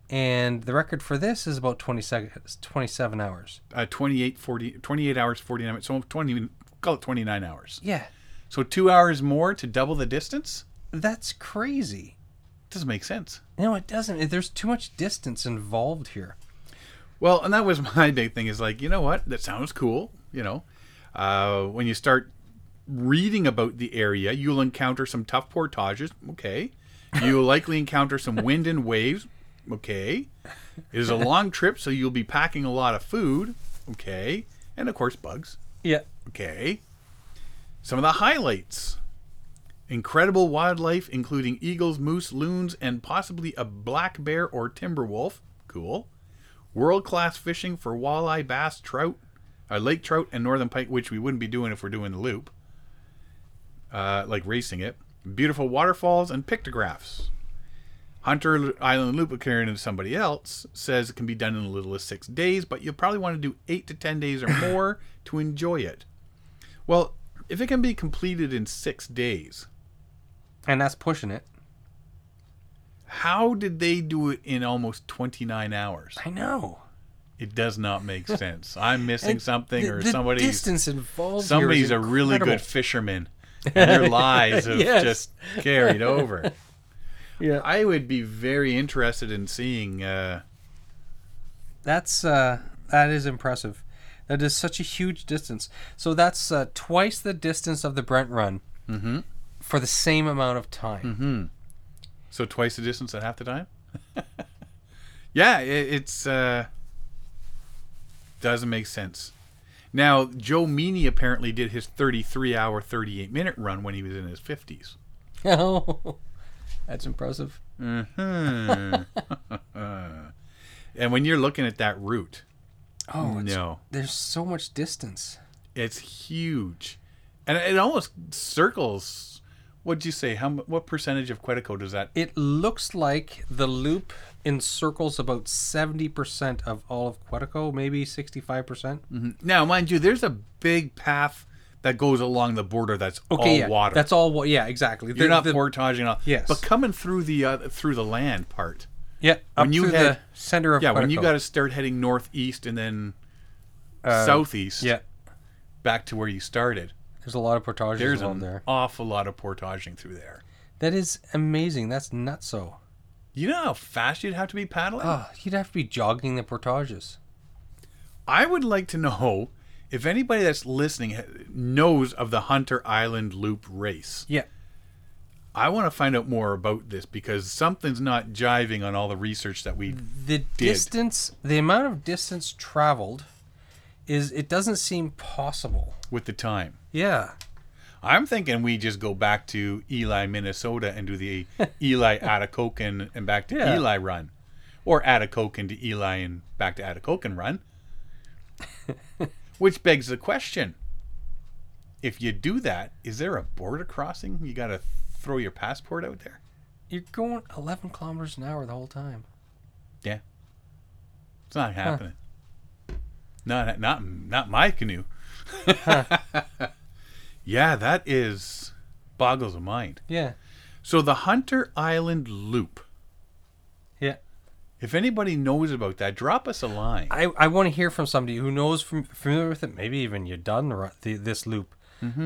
Speaker 2: and the record for this is about 20 seconds, 27 hours.
Speaker 1: Uh, 28, 40, 28 hours, 49 minutes. So 20, call it 29 hours.
Speaker 2: Yeah,
Speaker 1: So two hours more to double the distance?
Speaker 2: that's crazy.
Speaker 1: Doesn't make sense.
Speaker 2: No, it doesn't. There's too much distance involved here.
Speaker 1: Well, and that was my big thing is like, you know what? That sounds cool. You know, uh, when you start reading about the area, you'll encounter some tough portages. Okay. You'll likely encounter some wind and waves. Okay. It is a long trip, so you'll be packing a lot of food. Okay. And of course, bugs.
Speaker 2: Yeah.
Speaker 1: Okay. Some of the highlights incredible wildlife, including eagles, moose, loons, and possibly a black bear or timber wolf. Cool. World class fishing for walleye, bass, trout, uh, lake trout, and northern pike, which we wouldn't be doing if we're doing the loop, uh, like racing it. Beautiful waterfalls and pictographs. Hunter Island Loop, according to somebody else, says it can be done in as little as six days, but you'll probably want to do eight to ten days or more to enjoy it. Well, if it can be completed in six days,
Speaker 2: And that's pushing it.
Speaker 1: how did they do it in almost 29 hours?
Speaker 2: I know.
Speaker 1: It does not make sense. I'm missing
Speaker 2: And
Speaker 1: something,
Speaker 2: the,
Speaker 1: or
Speaker 2: the
Speaker 1: somebody's
Speaker 2: distance involved.
Speaker 1: somebody's a really good fisherman, and their lies have
Speaker 2: Yes.
Speaker 1: just carried over.
Speaker 2: Yeah,
Speaker 1: I would be very interested in seeing. Uh,
Speaker 2: that's uh, that is impressive. That is such a huge distance. So that's uh, twice the distance of the Brent Run
Speaker 1: Mhm.
Speaker 2: For the same amount of time.
Speaker 1: hmm So twice the distance at half the time. yeah, it, it's uh, doesn't make sense. Now Joe Meany apparently did his 33 hour, 38 minute run when he was in his 50s.
Speaker 2: Oh, that's impressive.
Speaker 1: Mhm. and when you're looking at that route,
Speaker 2: Oh,
Speaker 1: no,
Speaker 2: there's so much distance.
Speaker 1: it's huge, and it almost circles. What'd you say? How what percentage of Quetico does that?
Speaker 2: It looks like the loop encircles about 70% of all of Quetico, maybe 65%.
Speaker 1: Now, mind you, there's a big path that goes along the border that's
Speaker 2: Okay,
Speaker 1: all
Speaker 2: yeah.
Speaker 1: water.
Speaker 2: That's all wa- yeah, exactly.
Speaker 1: You're
Speaker 2: The-
Speaker 1: not
Speaker 2: the-
Speaker 1: portaging off.
Speaker 2: Yes.
Speaker 1: But coming through the uh, through the land part.
Speaker 2: Yeah, up
Speaker 1: when you head-
Speaker 2: the center of
Speaker 1: Yeah, when you got to start heading northeast and then
Speaker 2: Uh,
Speaker 1: southeast
Speaker 2: Yeah,
Speaker 1: back to where you started.
Speaker 2: There's a lot of portages
Speaker 1: There's an
Speaker 2: there.
Speaker 1: awful lot of portaging through there.
Speaker 2: That is amazing. That's nutso.
Speaker 1: You know how fast you'd have to be paddling?
Speaker 2: Oh, you'd have to be jogging the portages.
Speaker 1: I would like to know if anybody that's listening knows of the Hunter Island Loop race.
Speaker 2: Yeah.
Speaker 1: I want to find out more about this because something's not jiving on all the research that we
Speaker 2: The distance, the amount of distance traveled is it doesn't seem possible.
Speaker 1: with the time.
Speaker 2: Yeah.
Speaker 1: I'm thinking we just go back to Ely, Minnesota, and do the Ely Atikokan and back to
Speaker 2: Yeah.
Speaker 1: Ely run, or Atikokan to Ely and back to Atikokan run. Which begs the question: If you do that, is there a border crossing? You got to throw your passport out there.
Speaker 2: You're going 11 kilometers an hour the whole time.
Speaker 1: Yeah, it's not happening. Not not not my canoe. yeah, that is boggles the mind.
Speaker 2: Yeah.
Speaker 1: So the Hunter Island Loop.
Speaker 2: Yeah.
Speaker 1: If anybody knows about that, drop us a line.
Speaker 2: I, I want to hear from somebody who knows from familiar with it. Maybe even you've done the, the, this loop.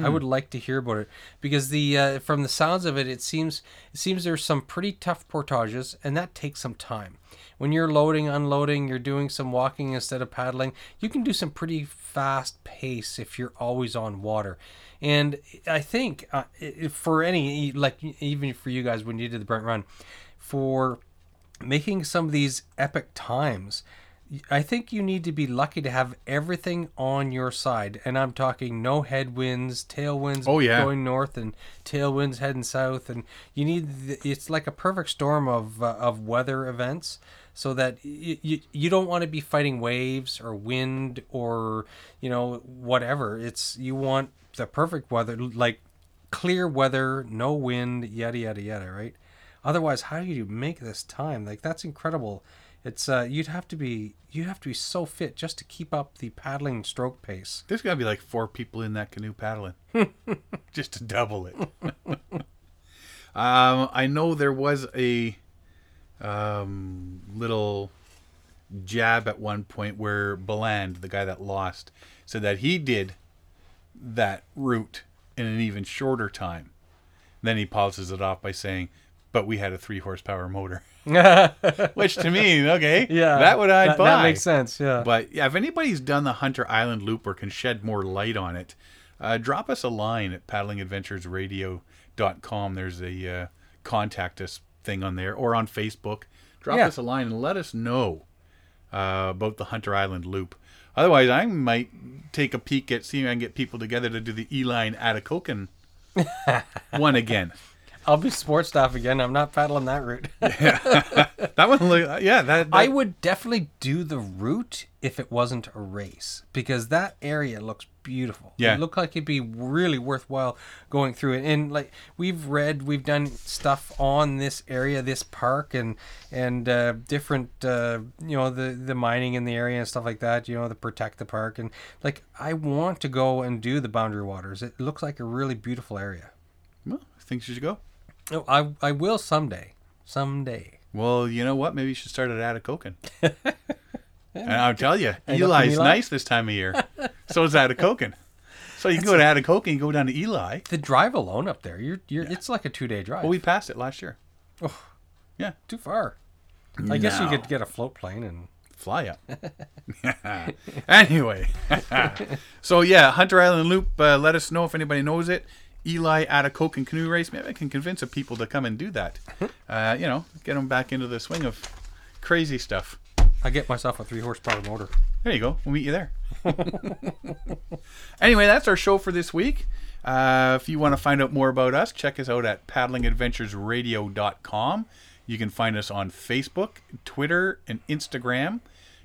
Speaker 2: I would like to hear about it because the uh, from the sounds of it, it seems it seems there's some pretty tough portages, and that takes some time. When you're loading, unloading, you're doing some walking instead of paddling. You can do some pretty fast pace if you're always on water. And I think uh, for any like even for you guys when you did the Brent Run, for making some of these epic times i think you need to be lucky to have everything on your side and i'm talking no headwinds tailwinds
Speaker 1: Oh, yeah.
Speaker 2: going north and tailwinds heading south and you need the, it's like a perfect storm of uh, of weather events so that you, you, you don't want to be fighting waves or wind or you know whatever it's you want the perfect weather like clear weather no wind yada yada yada right Otherwise, how do you make this time? Like that's incredible. It's uh, you'd have to be you have to be so fit just to keep up the paddling stroke pace.
Speaker 1: There's got to be like four people in that canoe paddling, just to double it. um, I know there was a um, little jab at one point where Beland, the guy that lost, said that he did that route in an even shorter time. Then he pauses it off by saying, "But we had a three horsepower motor," which to me, okay, yeah, that would I'd
Speaker 2: that,
Speaker 1: buy.
Speaker 2: that makes sense. Yeah,
Speaker 1: But yeah, if anybody's done the Hunter Island loop or can shed more light on it, uh, drop us a line at paddlingadventuresradio.com. There's a uh, contact us thing on there or on Facebook. Drop
Speaker 2: Yeah.
Speaker 1: us a line and let us know uh, about the Hunter Island loop. Otherwise, I might take a peek at seeing if I can get people together to do the Ely Atikokan one again.
Speaker 2: I'll be sports staff again. I'm not paddling that route.
Speaker 1: yeah, That one, look, yeah, that, that
Speaker 2: I would definitely do the route if it wasn't a race because that area looks beautiful.
Speaker 1: Yeah.
Speaker 2: It looked like it'd be really worthwhile going through it. And like we've read, we've done stuff on this area, this park and and uh, different uh, you know, the the mining in the area and stuff like that, you know, to protect the park and like I want to go and do the boundary waters. It looks like a really beautiful area.
Speaker 1: well, I think you should go.
Speaker 2: Oh, I I will someday. Someday.
Speaker 1: Well, you know what? Maybe you should start at Atikokan. and I'll tell you, Ely's
Speaker 2: Ely.
Speaker 1: nice this time of year. so is Atikokan. So you can go to Atikokan and go down to Ely.
Speaker 2: The drive alone up there, you're you're it's like a 2-day drive.
Speaker 1: Well, we passed it last year.
Speaker 2: Oh, yeah, too far. I guess you could get a float plane and
Speaker 1: Fly up. anyway, so yeah, Hunter Island Loop. Uh, let us know if anybody knows it. Ely Atikokan canoe race. Maybe I can convince the people to come and do that. Uh, you know, get them back into the swing of crazy stuff.
Speaker 2: I get myself a three horsepower motor.
Speaker 1: There you go. We'll meet you there. anyway, that's our show for this week. Uh, if you want to find out more about us, check us out at paddlingadventuresradio.com. You can find us on Facebook, Twitter, and Instagram.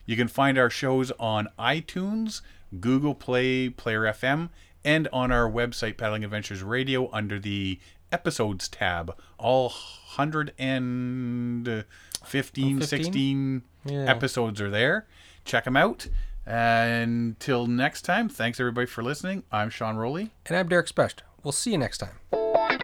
Speaker 1: You can find our shows on iTunes, Google Play, Player FM, and on our website, Paddling Adventures Radio, under the episodes tab. All 115,
Speaker 2: 15?
Speaker 1: 16
Speaker 2: Yeah.
Speaker 1: episodes are there. Check them out. And Until next time, thanks everybody for listening. I'm Sean Rowley.
Speaker 2: And I'm Derek Specht. We'll see you next time.